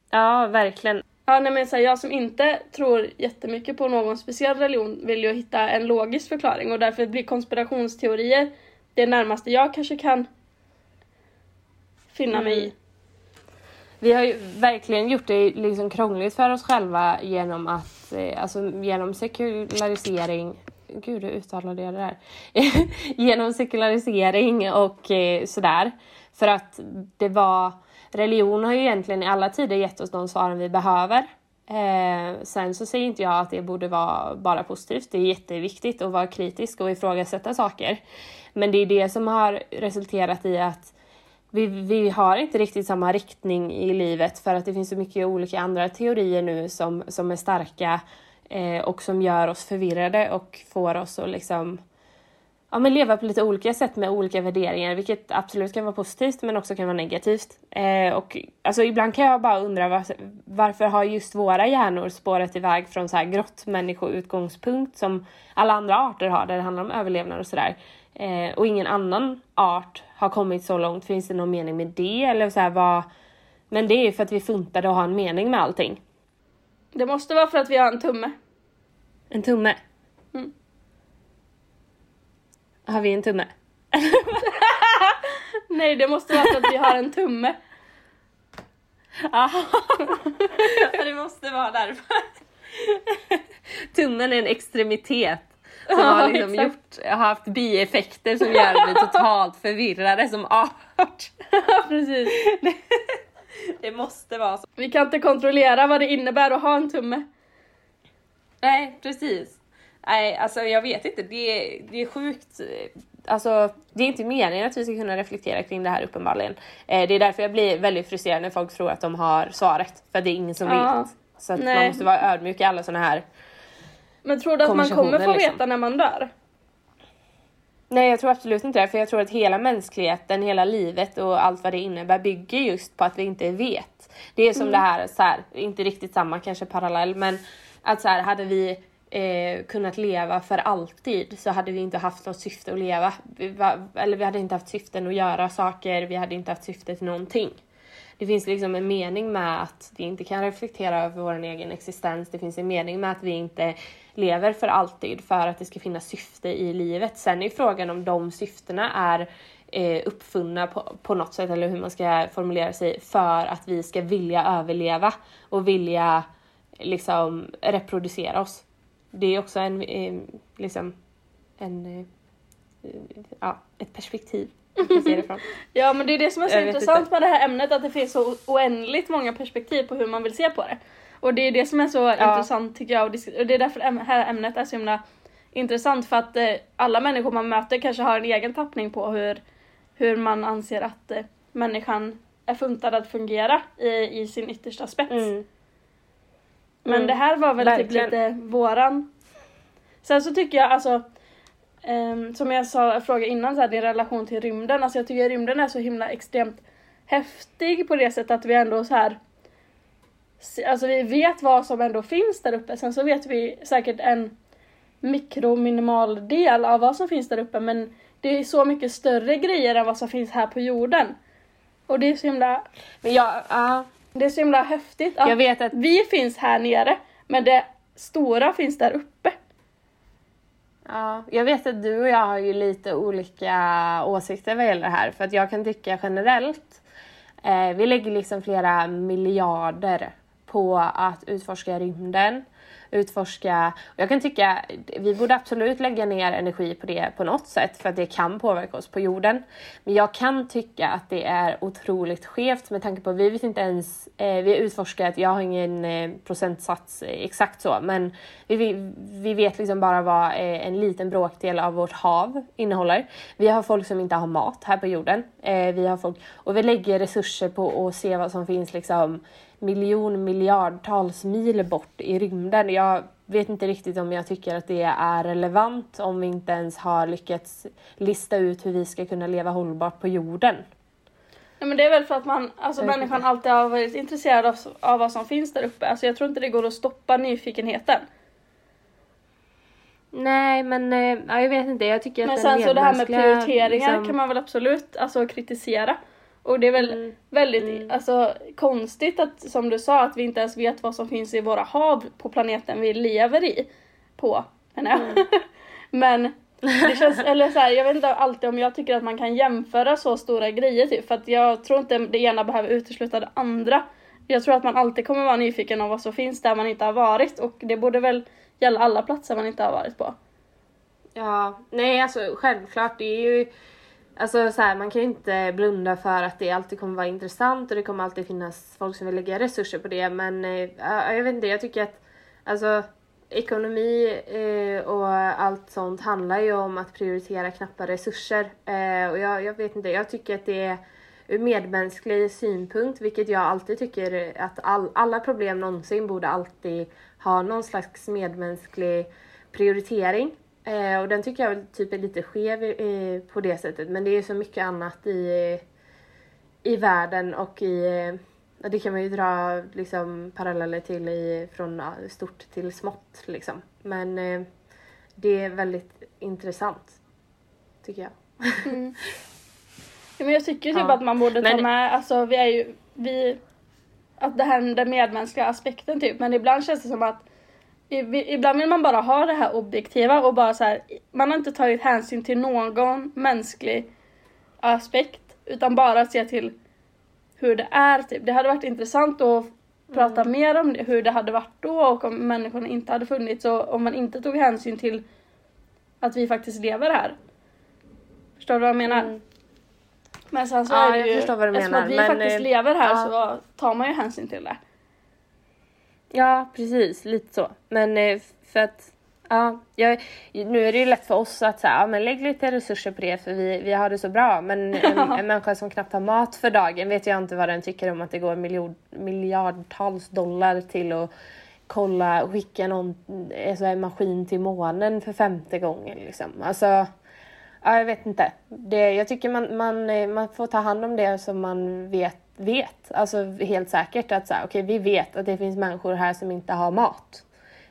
Ja, verkligen. Ja, nej, men så här, jag som inte tror jättemycket på någon speciell religion vill ju hitta en logisk förklaring och därför blir konspirationsteorier det närmaste jag kanske kan finna mig i. Mm. Vi har ju verkligen gjort det liksom krångligt för oss själva genom att, eh, alltså genom sekularisering, gud hur uttalade jag det där? genom sekularisering och eh, sådär. För att det var, religion har ju egentligen i alla tider gett oss de svaren vi behöver. Eh, sen så säger inte jag att det borde vara bara positivt. Det är jätteviktigt att vara kritisk och ifrågasätta saker. Men det är det som har resulterat i att vi, vi har inte riktigt samma riktning i livet för att det finns så mycket olika andra teorier nu som, som är starka eh, och som gör oss förvirrade och får oss att liksom ja, men leva på lite olika sätt med olika värderingar, vilket absolut kan vara positivt men också kan vara negativt. Eh, och alltså, ibland kan jag bara undra var, varför har just våra hjärnor spårat iväg från så här grottmänniskoutgångspunkt som alla andra arter har, där det handlar om överlevnad och sådär. Eh, och ingen annan art har kommit så långt. Finns det någon mening med det? Eller så här, vad... Men det är ju för att vi funtade att ha en mening med allting. Det måste vara för att vi har en tumme. En tumme. Mm. Har vi en tumme? Nej, det måste vara för att vi har en tumme. Ja, det måste vara därför. Tummen är en extremitet som Ja, har, liksom exakt. gjort, har haft bieffekter som gör att vi totalt förvirrade som art. Ja, precis. Det måste vara så. Vi kan inte kontrollera vad det innebär att ha en tumme. Nej, precis. Nej, alltså jag vet inte. Det är, det är sjukt. eh, Alltså, det är inte meningen att vi ska kunna reflektera kring det här uppenbarligen. Eh, det är därför jag blir väldigt frustrerad när folk tror att de har svaret. För det är ingen som Ja. vet. Så att man måste vara ödmjuk i alla såna här Men tror du att man kommer få liksom. veta när man dör? Nej, jag tror absolut inte det. För jag tror att hela mänskligheten, hela livet och allt vad det innebär bygger just på att vi inte vet. Det är som det här, så här, inte riktigt samma, kanske parallell, men att så här, hade vi eh, kunnat leva för alltid så hade vi inte haft något syfte att leva. Vi, var, eller vi hade inte haft syften att göra saker, vi hade inte haft syfte till någonting. Det finns liksom en mening med att vi inte kan reflektera över vår egen existens. Det finns en mening med att vi inte lever för alltid för att det ska finnas syfte i livet. Sen är frågan om de syftena är eh, uppfunna på, på något sätt eller hur man ska formulera sig för att vi ska vilja överleva och vilja liksom reproducera oss. Det är också en, eh, liksom, en, eh, ja, ett perspektiv. Ja men det är det som är så Jag intressant med det här ämnet, att det finns så oändligt många perspektiv på hur man vill se på det. Och det är det som är så intressant tycker jag, och det är därför det här ämnet är så himla intressant för att eh, alla människor man möter kanske har en egen tappning på hur, hur man anser att eh, människan är funtad att fungera i, i sin yttersta spets. Mm. Men Mm. det här var väl typ Verkligen. lite våran. Sen så tycker jag alltså, ehm, som jag sa, frågade innan, så här, din relation till rymden. Alltså jag tycker rymden är så himla extremt häftig på det sättet att vi ändå så här. Alltså vi vet vad som ändå finns där uppe. Sen så vet vi säkert en mikrominimal del av vad som finns där uppe. Men det är så mycket större grejer än vad som finns här på jorden. Och det är så himla, Men jag, ja, det är så himla häftigt. att- jag vet att vi finns här nere, men det stora finns där uppe. Ja, jag vet att du och jag har ju lite olika åsikter vad gäller det här. För att jag kan tycka generellt, eh, vi lägger liksom flera miljarder på att utforska rymden. Utforska, och jag kan tycka, vi borde absolut lägga ner energi på det på något sätt för att det kan påverka oss på jorden. Men jag kan tycka att det är otroligt skevt med tanke på att vi vet inte ens, eh, vi har utforskat, jag har ingen eh, procentsats exakt så, men vi, vi, vi vet liksom bara vad eh, en liten bråkdel av vårt hav innehåller. Vi har folk som inte har mat här på jorden. Eh, vi har folk, och vi lägger resurser på att se vad som finns liksom miljon, miljardtals mil bort i rymden. Jag vet inte riktigt om jag tycker att det är relevant om vi inte ens har lyckats lista ut hur vi ska kunna leva hållbart på jorden. Ja, men det är väl för att man, alltså människan inte. alltid har varit intresserad av, av vad som finns där uppe. Alltså jag tror inte det går att stoppa nyfikenheten. Nej, men eh, ja, jag vet inte. Jag tycker Men att sen den så det här med prioriteringar liksom- kan man väl absolut alltså, kritisera. Och det är väl Mm. väldigt Mm. alltså, konstigt att, som du sa, att vi inte ens vet vad som finns i våra hav på planeten vi lever i. På, menar jag. Mm. Men det känns, eller så här, jag vet inte alltid om jag tycker att man kan jämföra så stora grejer typ. För att jag tror inte det ena behöver utesluta det andra. Jag tror att man alltid kommer vara nyfiken om vad som finns där man inte har varit. Och det borde väl gälla alla platser man inte har varit på. Ja, nej alltså självklart det är ju Alltså så här, man kan ju inte blunda för att det alltid kommer vara intressant och det kommer alltid finnas folk som vill lägga resurser på det men äh, jag vet inte, jag tycker att alltså ekonomi eh, och allt sånt handlar ju om att prioritera knappa resurser eh, och jag, jag vet inte, jag tycker att det är ur medmänsklig synpunkt, vilket jag alltid tycker att all, alla problem någonsin borde alltid ha någon slags medmänsklig prioritering. Eh, och den tycker jag väl typ är lite skev eh, på det sättet. Men det är så mycket annat i, i världen och i... Eh, ja, det kan man ju dra liksom, paralleller till i, från stort till smått. Liksom. Men eh, det är väldigt intressant, tycker jag. Ja, men jag tycker typ Ja. att man borde ta Men- med, alltså vi är ju, vi, att det här är den medmänskliga aspekten typ, men ibland känns det som att Ibland vill man bara ha det här objektiva och bara så här, man har inte tagit hänsyn till någon mänsklig aspekt utan bara se till hur det är typ. Det hade varit intressant att prata mer om det, hur det hade varit då och om människorna inte hade funnits och om man inte tog hänsyn till att vi faktiskt lever här. Förstår du vad jag menar? Mm. Men sen så Ja, är det jag ju, förstår vad du eftersom menar, att vi men, faktiskt eh, lever här ja. så tar man ju hänsyn till det. Ja, precis. Lite så. Men eh, för att... Ja, jag, nu är det ju lätt för oss att säga, ja, men lägg lite resurser på det för vi, vi har det så bra. Men en, en människa som knappt har mat för dagen vet jag inte vad den tycker om att det går miljard, miljardtals dollar till att kolla och skicka någon, alltså en maskin till månen för femte gången. Liksom. Alltså, ja, jag vet inte. Det, jag tycker man, man, eh, man får ta hand om det som man vet. Vet. Alltså helt säkert att så här, okej, vi vet att det finns människor här som inte har mat.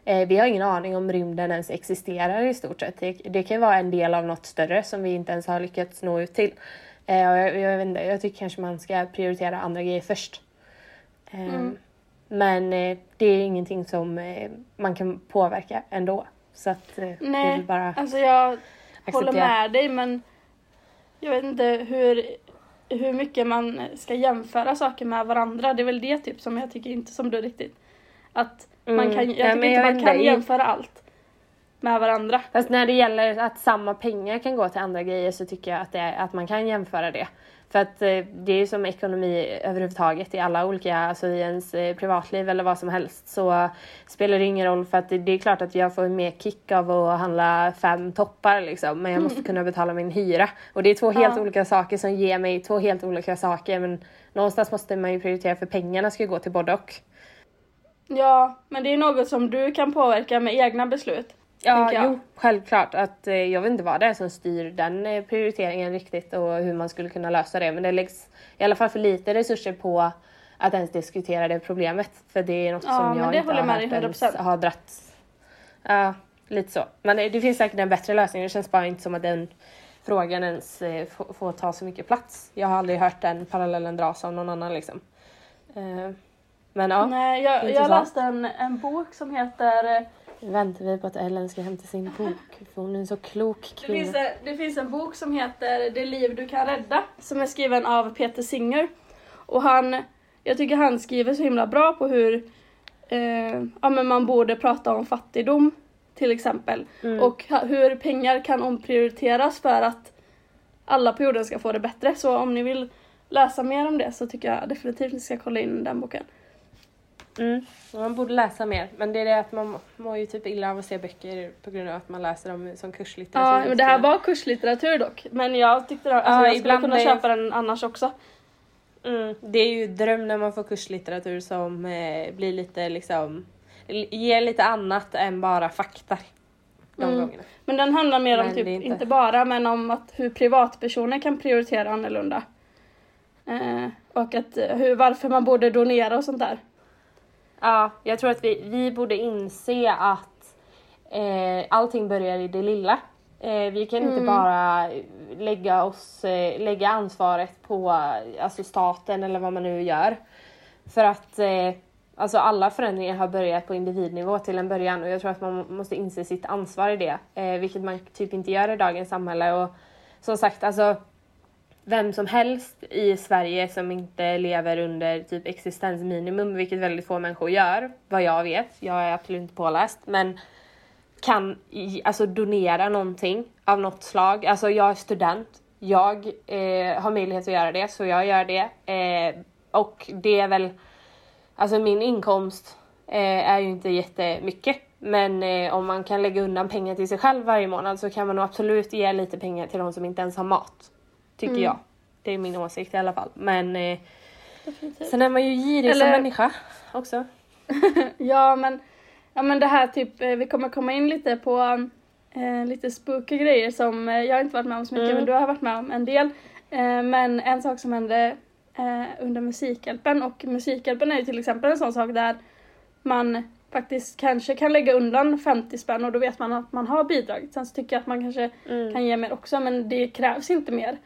Eh, vi har ingen aning om rymden ens existerar i stort sett. Det, det kan vara en del av något större som vi inte ens har lyckats nå ut till. Eh, och jag, jag, vet inte, jag tycker kanske man ska prioritera andra grejer först. Eh, Mm. Men eh, det är ingenting som eh, man kan påverka ändå. Så att eh, det är Nej, bara alltså jag håller acceptera. med dig men jag vet inte hur, hur mycket man ska jämföra saker med varandra. Det är väl det typ som jag tycker inte som du riktigt Att Mm. man kan, jag Ja, tycker inte jag man kan inte. jämföra allt med varandra. Fast när det gäller att samma pengar kan gå till andra grejer så tycker jag att, det är, att man kan jämföra det. För att eh, det är ju som ekonomi överhuvudtaget i alla olika, alltså i ens eh, privatliv eller vad som helst så spelar det ingen roll för att det, det är klart att jag får mer kick av att handla fem toppar liksom men jag måste kunna betala min hyra. Och det är två helt Ja. olika saker som ger mig två helt olika saker men någonstans måste man ju prioritera för pengarna ska ju gå till både och. Ja, men det är något som du kan påverka med egna beslut. Ja, jo, självklart. Att, eh, jag vet inte vad det är som styr den eh, prioriteringen riktigt och hur man skulle kunna lösa det. Men det läggs i alla fall för lite resurser på att ens diskutera det problemet. För det är något Ja, som jag inte har med dig hört 100%. ens har dratt. Ja, lite så. Men det, det finns säkert en bättre lösning. Det känns bara inte som att den frågan ens eh, får, får ta så mycket plats. Jag har aldrig hört den parallellen dras av någon annan liksom. Eh, men ja, Nej, jag, jag läste en, en bok som heter eh, väntar vi på att Ellen ska hämta sin bok. För hon är en så klok Det kvinna. finns, en, det finns en bok som heter Det liv du kan rädda som är skriven av Peter Singer. Och han, jag tycker han skriver så himla bra på hur eh, ja, men man borde prata om fattigdom till exempel. Mm. Och hur pengar kan omprioriteras för att alla på jorden ska få det bättre. Så om ni vill läsa mer om det så tycker jag definitivt ni ska kolla in den boken. Mm. Man borde läsa mer. Men det är det att man mår ju typ illa av att se böcker på grund av att man läser dem som kurslitteratur. Ja, men det här var kurslitteratur dock. Men jag tyckte alltså, Ja, jag skulle kunna köpa den annars också. Mm. Det är ju dröm när man får kurslitteratur som eh, blir lite liksom ger lite annat än bara fakta. De Mm. gångerna. Men den handlar mer om Men typ, det är inte- inte... bara, men om att hur privatpersoner kan prioritera annorlunda. Eh, och att, eh, hur, varför man borde donera och sånt där. Ja, jag tror att vi, vi borde inse att eh, allting börjar i det lilla. Eh, vi kan inte Mm. bara lägga, oss, eh, lägga ansvaret på alltså staten eller vad man nu gör. För att eh, alltså alla förändringar har börjat på individnivå till en början och jag tror att man måste inse sitt ansvar i det. Eh, vilket man typ inte gör i dagens samhälle. Och som sagt, alltså vem som helst i Sverige som inte lever under typ existensminimum, vilket väldigt få människor gör, vad jag vet. Jag är absolut inte påläst, men kan alltså donera någonting av något slag. Alltså jag är student, jag eh, har möjlighet att göra det, så jag gör det. Eh, och det är väl, alltså min inkomst eh, är ju inte jättemycket. Men eh, om man kan lägga undan pengar till sig själv varje månad så kan man nog absolut ge lite pengar till de som inte ens har mat. Tycker Mm. jag. Det är min åsikt i alla fall. Men eh, Definitivt. sen är man ju girig som Eller- människa också. Ja men, ja men det här typ, eh, vi kommer komma in lite på eh, lite spooky grejer som eh, jag har inte varit med om så mycket Mm. men du har varit med om en del. Eh, men en sak som hände eh, under Musikhjälpen och Musikhjälpen är ju till exempel en sån sak där man faktiskt kanske kan lägga undan 50 spänn och då vet man att man har bidragit. Sen så tycker jag att man kanske Mm. kan ge mer också men det krävs inte mer.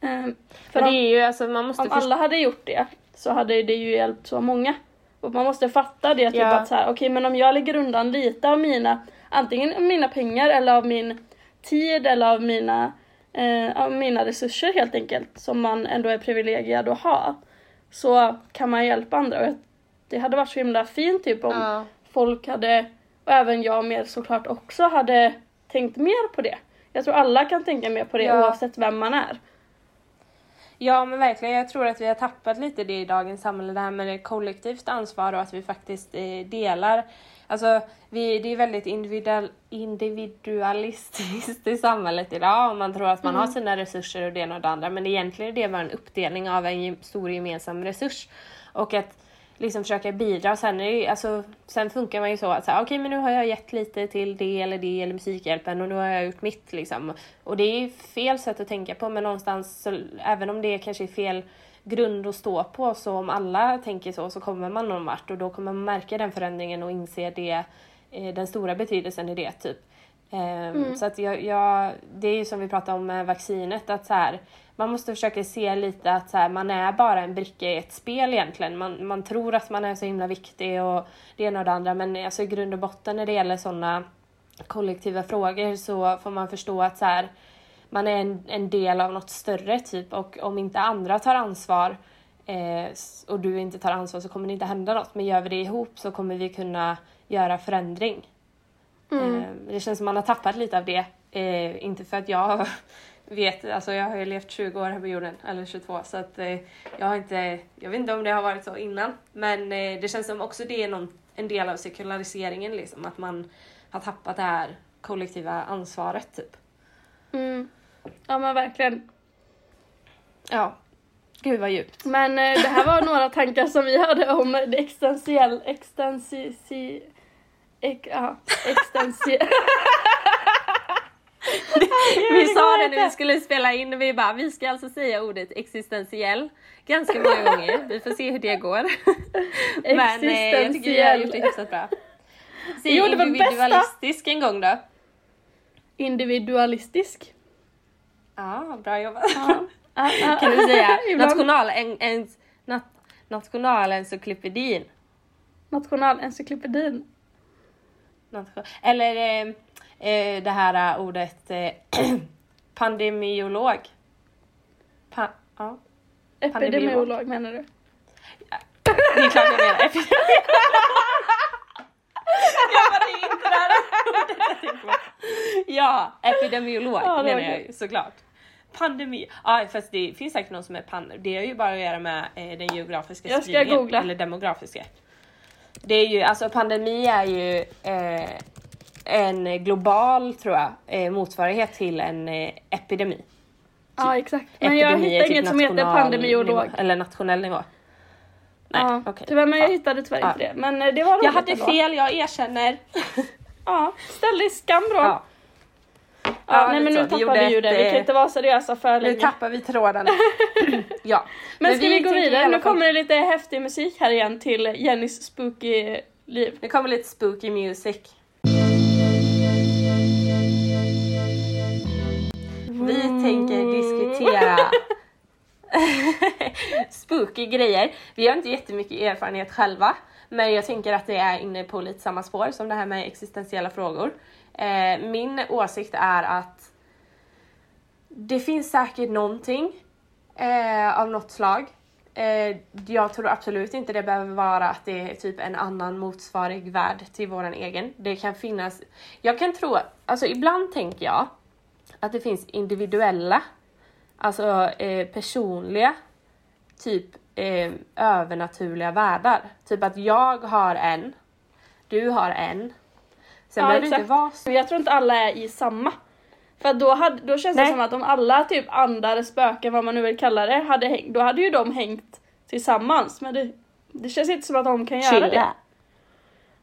Eh, för om, är ju alltså man måste om alla hade gjort det så hade det ju hjälpt så många. Och man måste fatta det, typ Ja. att så här, okej men om jag lägger undan lite av mina, antingen av mina pengar eller av min tid eller av mina, eh, av mina resurser helt enkelt, som man ändå är privilegierad att ha, så kan man hjälpa andra. Och det hade varit så himla fint typ om Ja. folk hade, och även jag med såklart också, hade tänkt mer på det. Jag tror alla kan tänka mer på det Ja. oavsett vem man är. Ja men verkligen, jag tror att vi har tappat lite det i dagens samhälle, det här med det kollektivt ansvar och att vi faktiskt eh, delar. Alltså vi, det är väldigt individual, individualistiskt i samhället idag och man tror att man har sina resurser och det ena och det andra men egentligen är det bara en uppdelning av en stor gemensam resurs. Och att liksom försöka bidra. Sen, är det, alltså, sen funkar man ju så att okej men nu har jag gett lite till det eller det eller Musikhjälpen och nu har jag gjort mitt liksom. Och det är fel sätt att tänka på men någonstans, så, även om det kanske är fel grund att stå på så om alla tänker så så kommer man någon vart och då kommer man märka den förändringen och inse det, eh, den stora betydelsen i det typ. Ehm, Så att jag, jag, det är ju som vi pratade om med vaccinet att så här, man måste försöka se lite att så här, man är bara en bricka i ett spel egentligen. Man, man tror att man är så himla viktig och det ena och det andra men alltså i grund och botten när det gäller sådana kollektiva frågor så får man förstå att så här, man är en, en del av något större typ och om inte andra tar ansvar eh, och du inte tar ansvar så kommer det inte hända något. Men gör vi det ihop så kommer vi kunna göra förändring. Mm. Eh, det känns som man har tappat lite av det. Eh, inte för att jag vet, alltså jag har ju levt 20 år här på jorden, eller 22, så att eh, jag har inte, jag vet inte om det har varit så innan. Men eh, det känns som också det är någon, en del av sekulariseringen liksom, att man har tappat det här kollektiva ansvaret typ. Mm. Ja men verkligen. Ja. Gud vad djupt. Men eh, det här var några tankar som vi hade om det existentiell, extensi, si, ek, ja, extensiell. Vi sa det när vi skulle spela in, vi bara vi ska alltså säga ordet existentiell ganska många gånger. Vi får se hur det går. Men eh, jag tycker vi har gjort det hyfsat bra. Säg Jo, det var bästa. individualistisk en gång då. Individualistisk. Ja, bra jobbat. Ja. Kan du säga national, en, en, nat, nationalencyklopedin? Nationalencyklopedin. Nation, eller eh, eh, det här eh, ordet eh, pandemiolog. Pa, ja, Epidemiolog menar du? det är klart jag menar epidemiolog. jag bara, det är inte på. Ja, epidemiolog Ja, menar jag ju såklart. Pandemi, ja fast det finns säkert någon som är pan, det har ju bara att göra med eh, den geografiska Jag spridningen, googla. eller demografiska. Det är ju, alltså pandemi är ju eh, en global, tror jag, eh, motsvarighet till en eh, epidemi. Ja exakt. Men jag Epidemi är hittar typ inget som heter pandemiolog. Nivå, eller nationell nivå. Nej, ja, okej. Tyvärr men jag Ja. hittade tyvärr inte det. Men eh, det var Jag roligt hade ändå. fel, jag erkänner. Ja, ställ dig i skam då. Ja. Nej men nu. Vi tappar vi ju det. Vi kan eh, inte vara seriösa för Nu länge. tappar vi tråden. ja. Men ska vi, gå tänker i vidare? Nu kommer det lite häftig musik här igen till Jennys spooky liv. Nu kommer lite spooky music. Vi tänker diskutera spooky grejer. Vi har inte jättemycket erfarenhet själva, men jag tänker att det är inne på lite samma spår som det här med existentiella frågor. Eh, min åsikt är att det finns säkert någonting eh, av något slag. Eh, jag tror absolut inte det behöver vara att det är typ en annan motsvarig värld till våran egen. Det kan finnas, jag kan tro, alltså ibland tänker jag att det finns individuella, alltså eh, personliga, typ eh, övernaturliga världar. Typ att jag har en, du har en. Sen Ja, behöver det inte vara så. Jag tror inte alla är i samma. För då, hade, då känns det Nej. som att om alla typ andar, spöken, vad man nu vill kalla det, hade hängt, då hade ju de hängt tillsammans. Men det, det känns inte som att de kan göra det. Chilla.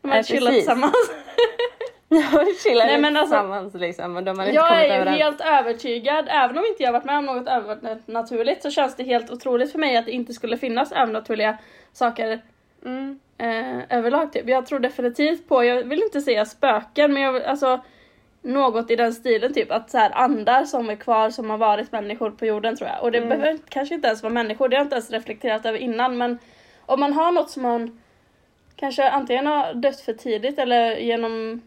De har Ja, chillat tillsammans. Chilla Nej, men alltså- tillsammans liksom. De har inte Jag är ju helt övertygad, även om inte jag varit med om något övernaturligt så känns det helt otroligt för mig att det inte skulle finnas övernaturliga saker Mm. eh, överlag typ. Jag tror definitivt på, jag vill inte säga spöken men jag, alltså något i den stilen typ att så här andar som är kvar som har varit människor på jorden tror jag. Och det Mm. behöver kanske inte ens vara människor, det har jag inte ens reflekterat över innan men om man har något som man kanske antingen har dött för tidigt eller genom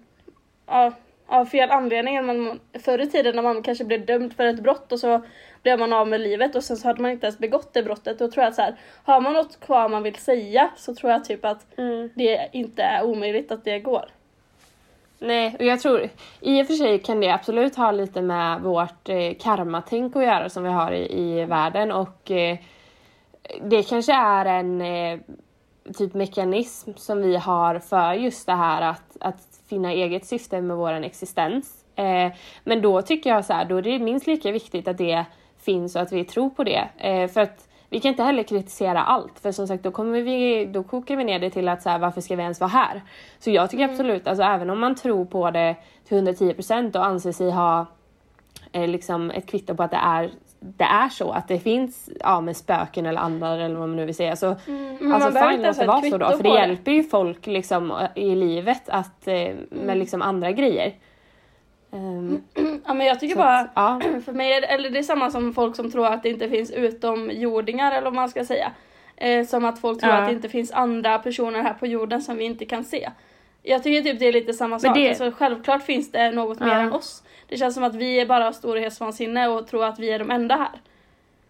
ja, av fel anledning. Man, förr i tiden när man kanske blev dömd för ett brott och så blev man av med livet och sen så hade man inte ens begått det brottet. Då tror jag att så här, har man något kvar man vill säga så tror jag typ att Mm. det inte är omöjligt att det går. Nej, och jag tror i och för sig kan det absolut ha lite med vårt eh, karmatänk att göra som vi har i, i världen och eh, det kanske är en eh, typ mekanism som vi har för just det här att, att finna eget syfte med vår existens. Eh, men då tycker jag så här, då är det minst lika viktigt att det finns och att vi tror på det. Eh, för att vi kan inte heller kritisera allt, för som sagt då, kommer vi, då kokar vi ner det till att så här, varför ska vi ens vara här? Så jag tycker absolut, alltså även om man tror på det till 110% och anser sig ha eh, liksom ett kvitto på att det är, det är så, att det finns ja, med spöken eller andar eller vad man nu vill säga. Så, Men man alltså fine att det var så då, för det hjälper ju folk liksom i livet att, eh, med liksom andra grejer. Ehm, Ja men jag tycker bara att, ja. För mig är eller det är samma som folk som tror att det inte finns utomjordingar eller vad man ska säga. Eh, som att folk tror Ja. att det inte finns andra personer här på jorden som vi inte kan se. Jag tycker typ det är lite samma sak. det- Alltså, självklart finns det något mer Ja. än oss. Det känns som att vi är bara storhetsvansinne och tror att vi är de enda här.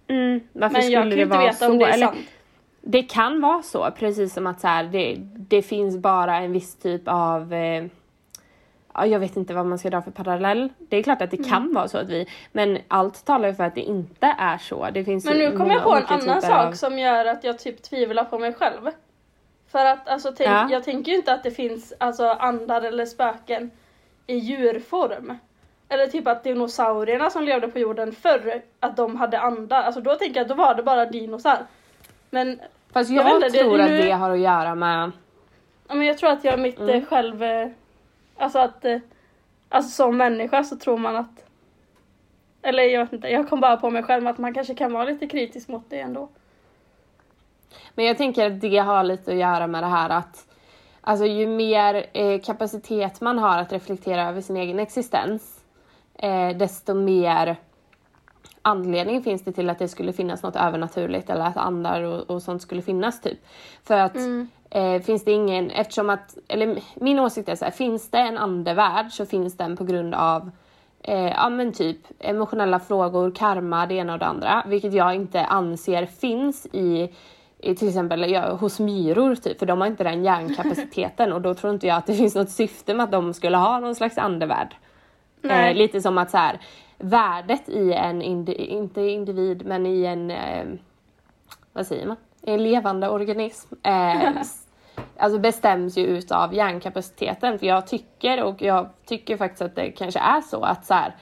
Mm, varför Men skulle jag kan det inte vara veta så? om det är Eller- sant. det kan vara så, precis som att så här, det, det finns bara en viss typ av eh, ja, jag vet inte vad man ska dra för parallell. Det är klart att det Mm. kan vara så att vi, men allt talar ju för att det inte är så. Det finns Men nu kommer många jag på en annan sak av- som gör att jag typ tvivlar på mig själv. För att alltså, tänk, Ja. jag tänker ju inte att det finns alltså, andar eller spöken i djurform. Eller typ att dinosaurierna som levde på jorden förr, att de hade andar. Alltså då tänker jag att då var det bara dinosar. Men, Fast jag jag, inte, det- tror nu- att det har att göra med ja, men jag tror att jag mitt Mm. eh, själv, eh, alltså att, eh, alltså som människa så tror man att eller jag vet inte, jag kom bara på mig själv att man kanske kan vara lite kritisk mot det ändå. Men jag tänker att det har lite att göra med det här att alltså ju mer eh, kapacitet man har att reflektera över sin egen existens eh, desto mer anledning finns det till att det skulle finnas något övernaturligt eller att andar och, och sånt skulle finnas typ. För att eh, finns det ingen, eftersom att, eller min åsikt är så här, finns det en andevärld så finns den på grund av eh, ja men typ emotionella frågor, karma, det ena och det andra. Vilket jag inte anser finns i, i till exempel ja, hos myror typ, för de har inte den hjärnkapaciteten och då tror inte jag att det finns något syfte med att de skulle ha någon slags andevärld. Eh, lite som att så här, värdet i en, indi, inte individ, men i en, eh, vad säger man, en levande organism. Eh, alltså bestäms ju utav hjärnkapaciteten. För jag tycker, och jag tycker faktiskt att det kanske är så att så här,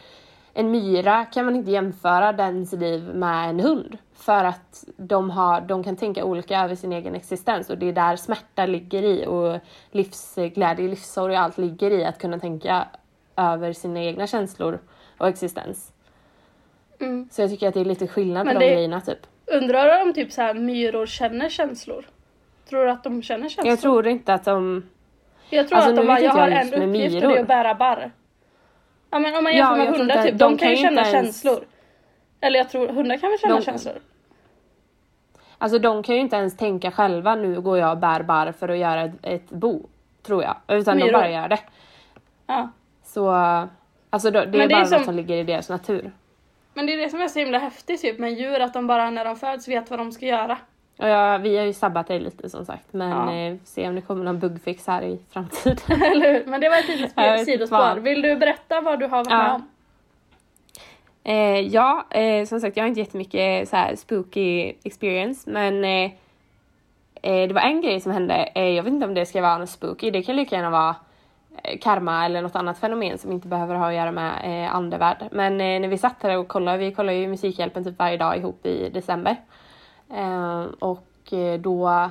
en myra kan man inte jämföra dens liv med en hund. För att de, har, de kan tänka olika över sin egen existens och det är där smärta ligger i och livsglädje, livssorg och allt ligger i att kunna tänka över sina egna känslor och existens. Mm. Så jag tycker att det är lite skillnad på det- de grejerna typ. Undrar om typ så här myror känner känslor? Tror du att de känner känslor? Jag tror inte att de... Jag tror Alltså, att de bara, jag inte har jag en uppgift och det är att bära barr. Ja men om man Ja, jämför jag med hundar typ, de de, kan ju känna ens- känslor. Eller jag tror, hundar kan väl känna De- känslor? Alltså de kan ju inte ens tänka själva, nu går jag och bär barr för att göra ett, ett bo. Tror jag. Utan Myror. de bara gör det. Ja. Så... Alltså då, det är det är bara som- något som ligger i deras natur. Men det är det som är så himla häftigt typ med djur, att de bara när de föds vet vad de ska göra. Jag, vi har ju sabbat det lite som sagt. Men Ja. eh, se om det kommer någon bugfix här i framtiden. Eller hur? Men det var ett litet sidospår. Vill du berätta vad du har varit Ja. med om? Eh, ja, eh, som sagt jag har inte jättemycket så här spooky experience men eh, eh, det var en grej som hände, eh, jag vet inte om det ska vara något spooky, det kan lika gärna vara eh, Eh, karma eller något annat fenomen som inte behöver ha att göra med eh, andevärld. Men eh, när vi satt här och kollade, vi kollar ju Musikhjälpen typ varje dag ihop i december. Eh, och eh, då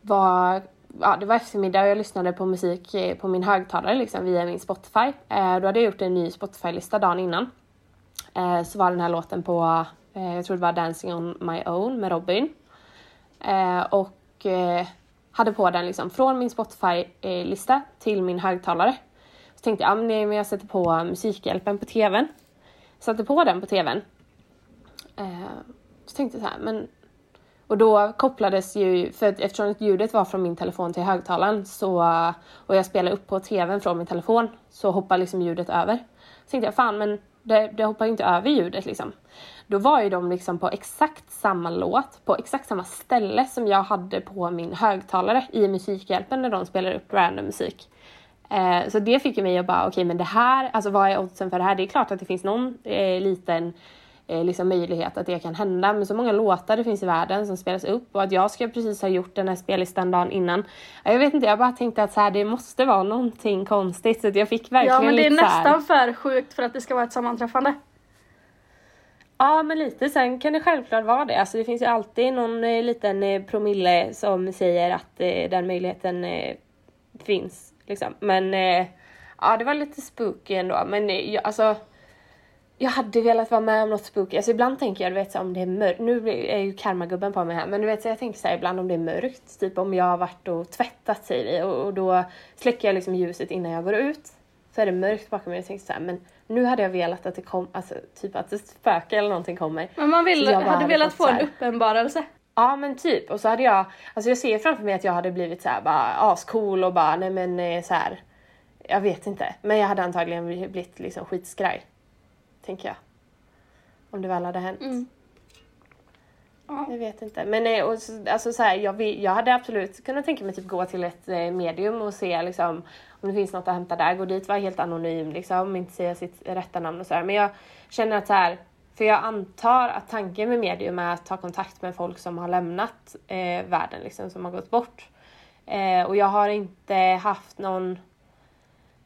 var, ja, det var eftermiddag och jag lyssnade på musik eh, på min högtalare liksom via min Spotify. Eh, då hade jag gjort en ny Spotify-lista dagen innan. Eh, så var den här låten på, eh, jag tror det var Dancing on my own med Robin. Eh, och eh, hade på den liksom från min Spotify-lista till min högtalare. Så tänkte jag, ah, men nej, men jag sätter på Musikhjälpen på tvn. Satte på den på tvn. Eh, så tänkte jag så här, men och då kopplades ju, för att eftersom ljudet var från min telefon till högtalaren så, och jag spelade upp på tvn från min telefon så hoppade liksom ljudet över. Så tänkte jag, fan men det, det hoppar ju inte över ljudet liksom. Då var ju de liksom på exakt samma låt, på exakt samma ställe som jag hade på min högtalare i Musikhjälpen när de spelar upp random musik. Eh, så det fick ju mig att bara, okej men det här, alltså vad är oddsen för det här? Det är klart att det finns någon eh, liten eh, liksom möjlighet att det kan hända. Men så många låtar det finns i världen som spelas upp och att jag ska precis ha gjort den här spellistan dagen innan. Ja, Jag vet inte, jag bara tänkte att så här, det måste vara någonting konstigt så att jag fick verkligen Ja men det är lite så här- nästan för sjukt för att det ska vara ett sammanträffande. Ja men lite, sen kan det självklart vara det. Alltså det finns ju alltid någon eh, liten eh, promille som säger att eh, den möjligheten eh, finns. Liksom. Men eh, ja det var lite spooky ändå. Men eh, jag, alltså jag hade velat vara med om något spooky. Alltså ibland tänker jag du vet så, om det är mörkt. Nu är ju karmagubben på mig här. Men du vet så jag tänker så här, ibland om det är mörkt. Typ om jag har varit och tvättat säger vi. Och, och då släcker jag liksom ljuset innan jag går ut. Så är det mörkt bakom mig och jag tänker så här, men nu hade jag velat att det kom, alltså typ att ett spöke eller någonting kommer. Men man vill, hade hade velat få en uppenbarelse. Ja men typ och så hade jag, alltså jag ser framför mig att jag hade blivit så här bara ascool och bara nej men eh, så här. Jag vet inte, men jag hade antagligen blivit liksom skitskraj. Tänker jag. Om det väl hade hänt. Mm. Ja. Jag vet inte. Men eh, och, så- alltså, så här, jag, jag hade absolut kunnat tänka mig typ gå till ett eh, medium och se liksom, om det finns något att hämta där. Gå dit, vara helt anonym, liksom, inte säga sitt rätta namn och sådär. Men jag känner att så här, för jag antar att tanken med medium är att ta kontakt med folk som har lämnat eh, världen, liksom, som har gått bort. Eh, och jag har inte haft någon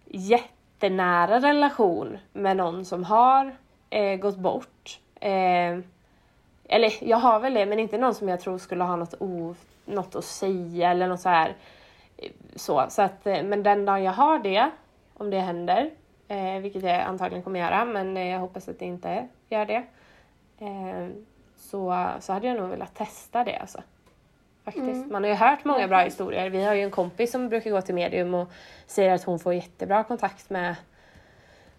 jättenära relation med någon som har eh, gått bort. Eh, eller jag har väl det, men inte någon som jag tror skulle ha något, o, något att säga eller något så här. Så, så att, eh, men den dagen jag har det, om det händer, eh, vilket jag antagligen kommer göra, men eh, jag hoppas att det inte gör det. Eh, så, så hade jag nog velat testa det alltså. Faktiskt. Man har ju hört många bra historier. Vi har ju en kompis som brukar gå till medium och säger att hon får jättebra kontakt med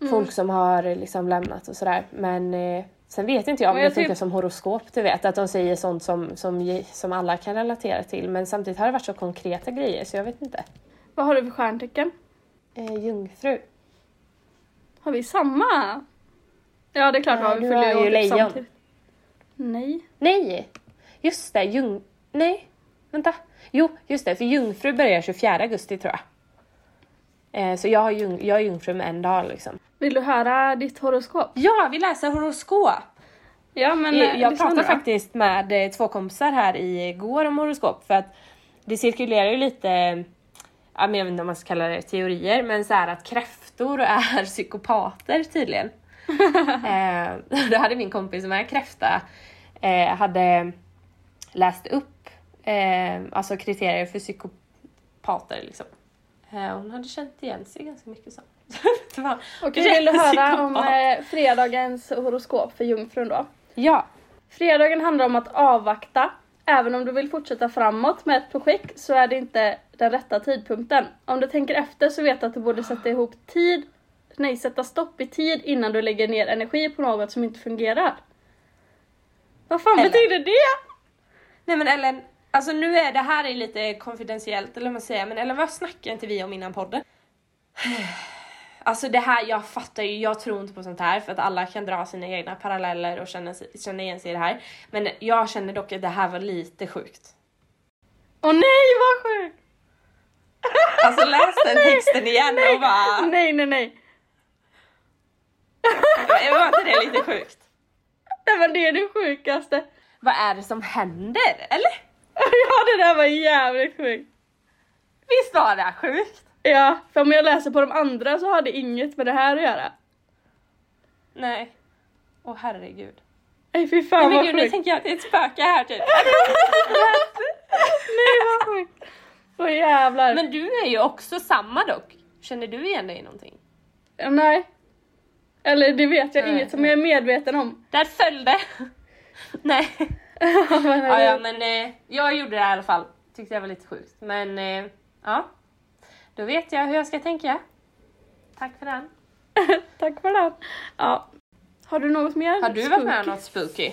folk som har liksom lämnat och sådär. Men eh, sen vet inte jag om jag det funkar typ- som horoskop, du vet. Att de säger sånt som, som, som alla kan relatera till. Men samtidigt har det varit så konkreta grejer så jag vet inte. Vad har du för stjärntecken? Eh, jungfru. Har vi samma? Ja det är klart vi Nej, har. Vi du har ju lejon. samtidigt. Nej. Nej! Just det, jung... Nej, vänta. Jo, just det, för jungfru börjar 24 augusti tror jag. Eh, så jag, har jung, jag är jungfru med en dag liksom. Vill du höra ditt horoskop? Ja, vi läser horoskop! Ja men jag eh, jag pratade faktiskt med eh, två kompisar här igår om horoskop för att det cirkulerar ju lite, jag vet inte om man ska kalla det teorier, men så här att kräftor är psykopater tydligen. eh, då hade min kompis som är kräfta eh, hade läst upp eh, alltså kriterier för psykopater liksom. Eh, hon hade känt igen sig ganska mycket så. Okej, vill du höra om eh, fredagens horoskop för jungfrun då? Ja, Fredagen handlar om att avvakta. Även om du vill fortsätta framåt med ett projekt så är det inte den rätta tidpunkten. Om du tänker efter så vet du att du borde sätta ihop tid, nej sätta stopp i tid innan du lägger ner energi på något som inte fungerar. Vad fan Eller- betyder det? Nej men Ellen, alltså nu är det här är lite konfidentiellt eller vad man säger, men Ellen vad snackar inte vi om innan podden? Alltså det här, jag fattar ju, jag tror inte på sånt här för att alla kan dra sina egna paralleller och känna, känna igen sig i det här. Men jag känner dock att det här var lite sjukt. Åh nej vad sjukt! Alltså läs den texten igen och bara, Nej nej nej. var inte det lite sjukt? Det var det det sjukaste. Vad är det som händer? Eller? Ja det där var jävligt sjukt. Visst var det sjukt? Ja, för om jag läser på de andra så har det inget med det här att göra. Nej. Åh herregud. Nej fy Nej, fan men vad gud, nu sjukt. tänker jag att det är ett spöke här typ. Nej vad sjukt. Åh jävlar. Men du är ju också samma dock. Känner du igen dig i någonting? Nej. Eller det vet jag Nej, inget som nej. jag är medveten om. Där föll det! Nej. Ja, ja men eh, jag gjorde det i alla fall. Tyckte jag var lite sjukt. Men eh, ja. Då vet jag hur jag ska tänka. Tack för den. Tack för den. Ja. Har du något mer? Har du varit med om något spooky?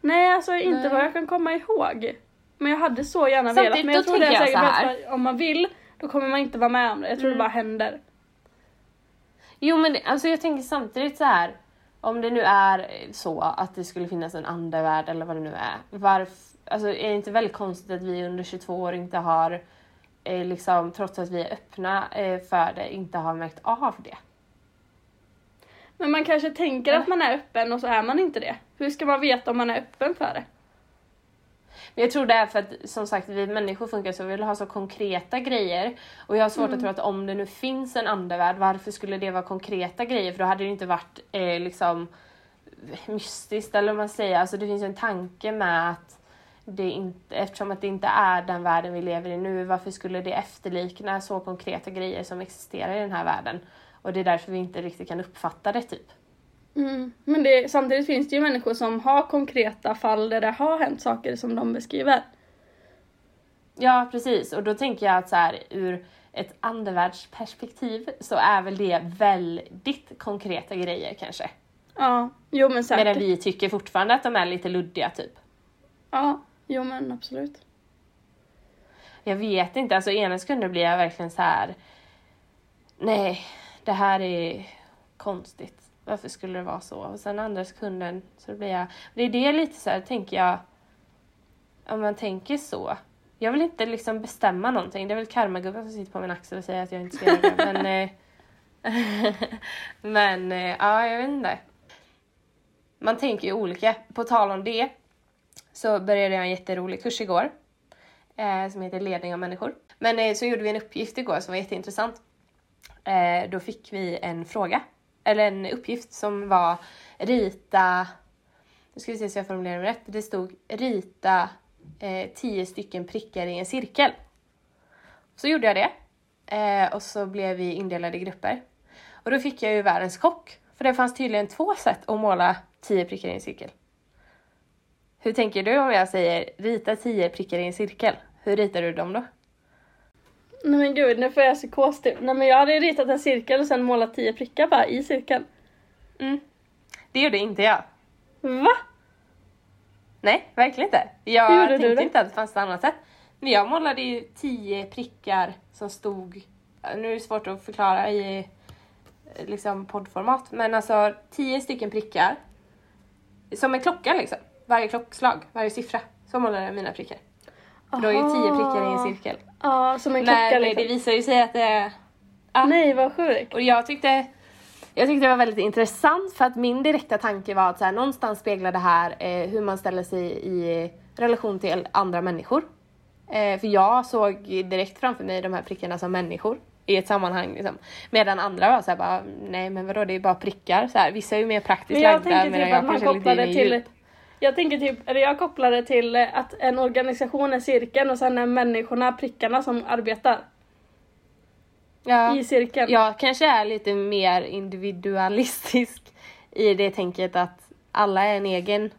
Nej, alltså inte Nej. vad jag kan komma ihåg. Men jag hade så gärna Samtidigt, velat. Men jag tror det är säkert att om man vill, då kommer man inte vara med om det. Jag tror Mm. det bara händer. Jo men alltså jag tänker samtidigt så här. Om det nu är så att det skulle finnas en andevärld eller vad det nu är. Varför, alltså är det inte väldigt konstigt att vi under 22 år inte har, eh, liksom, trots att vi är öppna eh, för det, inte har märkt av det? Men man kanske tänker att man är öppen och så är man inte det. Hur ska man veta om man är öppen för det? Men jag tror det är för att som sagt vi människor funkar så, vi vill ha så konkreta grejer. Och jag har svårt att tro att om det nu finns en andevärld, varför skulle det vara konkreta grejer? För då hade det inte varit eh, liksom mystiskt eller vad man säger. Alltså det finns ju en tanke med att det inte, eftersom att det inte är den världen vi lever i nu, varför skulle det efterlikna så konkreta grejer som existerar i den här världen? Och det är därför vi inte riktigt kan uppfatta det typ. Mm. Men det, samtidigt finns det ju människor som har konkreta fall där det har hänt saker som de beskriver. Ja, precis. Och då tänker jag att så här, ur ett andevärldsperspektiv så är väl det väldigt konkreta grejer kanske. Ja, jo men säkert. Medan vi tycker fortfarande att de är lite luddiga typ. Ja, jo men absolut. Jag vet inte, alltså ena sekunden blir jag verkligen så här. Nej, det här är konstigt varför skulle det vara så? Och sen andra sekunden så blir jag... Det är det lite så här, tänker jag, om man tänker så. Jag vill inte liksom bestämma någonting. Det är väl karmagubben som sitter på min axel och säger att jag inte ska göra det. Men, eh, men eh, ja, jag vet inte. Man tänker ju olika. På tal om det så började jag en jätterolig kurs igår eh, som heter ledning av människor. Men eh, så gjorde vi en uppgift igår som var jätteintressant. Eh, då fick vi en fråga, eller en uppgift som var rita, nu ska vi se så jag formulerar mig rätt, det stod rita eh, tio stycken prickar i en cirkel. Så gjorde jag det eh, och så blev vi indelade i grupper. Och då fick jag ju världens chock, för det fanns tydligen två sätt att måla tio prickar i en cirkel. Hur tänker du om jag säger rita tio prickar i en cirkel? Hur ritar du dem då? Nej men gud, nu får jag psykos typ. Nej men jag hade ritat en cirkel och sen målat tio prickar bara i cirkeln. Mm. Det gjorde inte jag. Va? Nej, verkligen inte. Jag tänkte inte att det fanns ett annat sätt. Men jag målade ju tio prickar som stod, nu är det svårt att förklara i eh, liksom poddformat, men alltså tio stycken prickar som en klocka liksom. Varje klockslag, varje siffra. Så målade jag mina prickar. För då är ju tio prickar i en cirkel. Ja, som en klocka Men liksom. det visar ju sig att det är... Ja. Nej vad sjukt. Och jag tyckte, jag tyckte det var väldigt intressant för att min direkta tanke var att så här, någonstans speglar det här eh, hur man ställer sig i relation till andra människor. Eh, för jag såg direkt framför mig de här prickarna som människor i ett sammanhang. Liksom. Medan andra var så här, bara, nej men vadå det är bara prickar. Så här, vissa är ju mer praktiskt Men jag lagda tänker medan typ jag att man lite kopplar det mer till djup. Jag tänker typ, eller jag kopplar det till eh, att en organisation är cirkeln och sen är människorna prickarna som arbetar Ja. i cirkeln. Jag kanske är lite mer individualistisk i det tänket att alla är en egen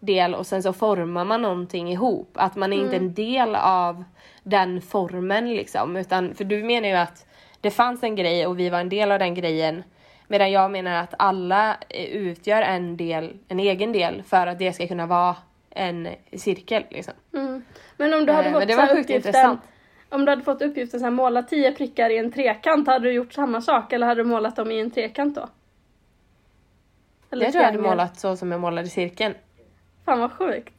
del och sen så formar man någonting ihop. Att man är inte en del av den formen liksom. Utan, för du menar ju att det fanns en grej och vi var en del av den grejen. Medan jag menar att alla eh, utgör en del, en egen del för att det ska kunna vara en cirkel liksom. Mm. Men om du hade Eh, fått men här sjukt uppgiften, intressant. om du hade fått uppgiften att måla tio prickar i en trekant, hade du gjort samma sak eller hade du målat dem i en trekant då? Eller Jag tror jag hade målat så som jag målade cirkeln. Fan vad sjukt.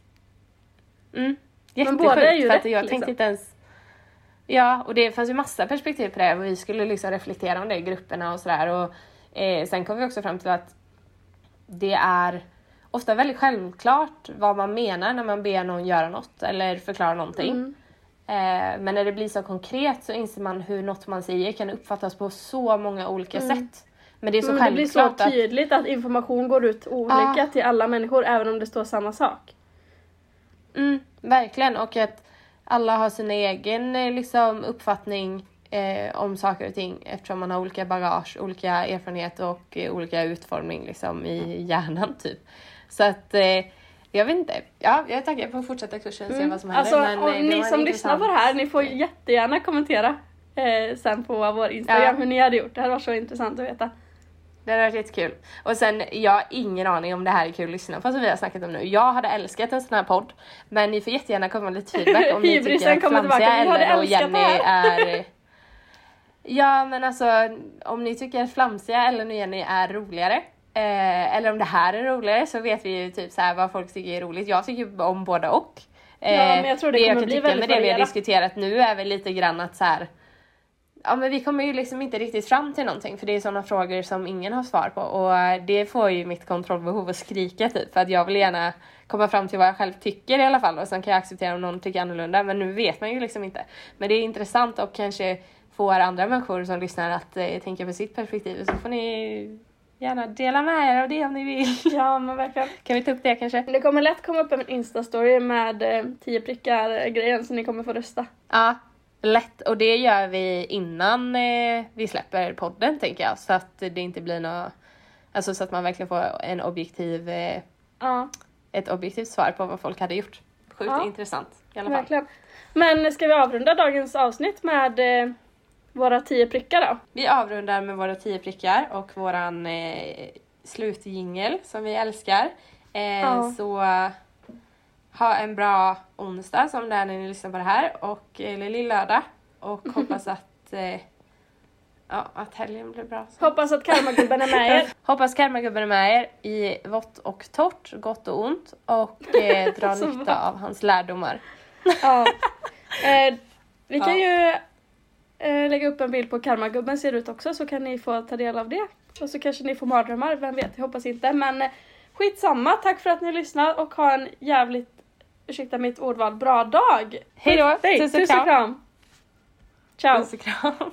Mm. Men båda är ju Jättesjukt för rätt, jag liksom. tänkte inte ens... Ja, och det fanns ju massa perspektiv på det och vi skulle liksom reflektera om det i grupperna och sådär. Och eh, sen kom vi också fram till att det är ofta väldigt självklart vad man menar när man ber någon göra något eller förklara någonting. Mm. Eh, men när det blir så konkret så inser man hur något man säger kan uppfattas på så många olika sätt. Men det är så Men det blir så självklart att... tydligt att information går ut olika Ja. till alla människor även om det står samma sak. Mm, verkligen, och att alla har sin egen eh, liksom, uppfattning eh, om saker och ting eftersom man har olika bagage, olika erfarenhet och eh, olika utformning liksom, i hjärnan. typ. Så att eh, jag vet inte. Ja, jag är taggad på att fortsätta kursen och se vad som händer. Alltså men, eh, ni var som lyssnar på det här, ni får jättegärna kommentera eh, sen på vår Instagram Ja. hur ni hade gjort. Det hade varit så intressant att veta. Det hade varit jättekul. Och sen, jag har ingen aning om det här är kul att lyssna på som vi har snackat om nu. Jag hade älskat en sån här podd. Men ni får jättegärna komma med lite feedback om ni tycker att. Flamsiga eller och Jenny är... Ja men alltså om ni tycker att Flamsiga eller och Jenny är roligare eh, eller om det här är roligare så vet vi ju typ så här vad folk tycker är roligt. Jag tycker om båda och. Eh, Ja, men jag tror det jag kommer kan bli tycka med det vi har diskuterat nu är väl lite grann att så här Ja men vi kommer ju liksom inte riktigt fram till någonting för det är sådana frågor som ingen har svar på och eh, det får ju mitt kontrollbehov att skrika typ för att jag vill gärna komma fram till vad jag själv tycker i alla fall och sen kan jag acceptera om någon tycker annorlunda men nu vet man ju liksom inte. Men det är intressant och kanske får andra människor som lyssnar att eh, tänka på sitt perspektiv så får ni gärna dela med er av det om ni vill. Ja men verkligen. kan vi ta upp det kanske? Det kommer lätt komma upp en instastory med eh, 10 prickar grejen så ni kommer få rösta. Ja, lätt. Och det gör vi innan eh, vi släpper podden tänker jag. Så att det inte blir något... Alltså så att man verkligen får en objektiv, eh, Ja, ett objektivt svar på vad folk hade gjort. Sjukt Ja. intressant i alla fall. verkligen. Men ska vi avrunda dagens avsnitt med eh, våra 10 prickar då? Vi avrundar med våra tio prickar och våran eh, slutjingel som vi älskar. Eh, Ja. Så eh, ha en bra onsdag som det är när ni lyssnar på det här och eller lill-lördag och hoppas att eh, ja, att helgen blir bra. Hoppas att karmagubben är med er. Hoppas karmagubben är med er i vått och torrt, gott och ont och eh, Alltså, nytta av hans lärdomar. Ja. Eh, vi kan Ja. ju eh, lägga upp en bild på karmagubben ser ut också så kan ni få ta del av det. Och så kanske ni får mardrömmar, vem vet, jag hoppas inte. Men eh, skitsamma, tack för att ni lyssnade och ha en jävligt, ursäkta mitt ordval, bra dag! Hej då! Nej, Tusen tusen kram! kram! Ciao! Och kram!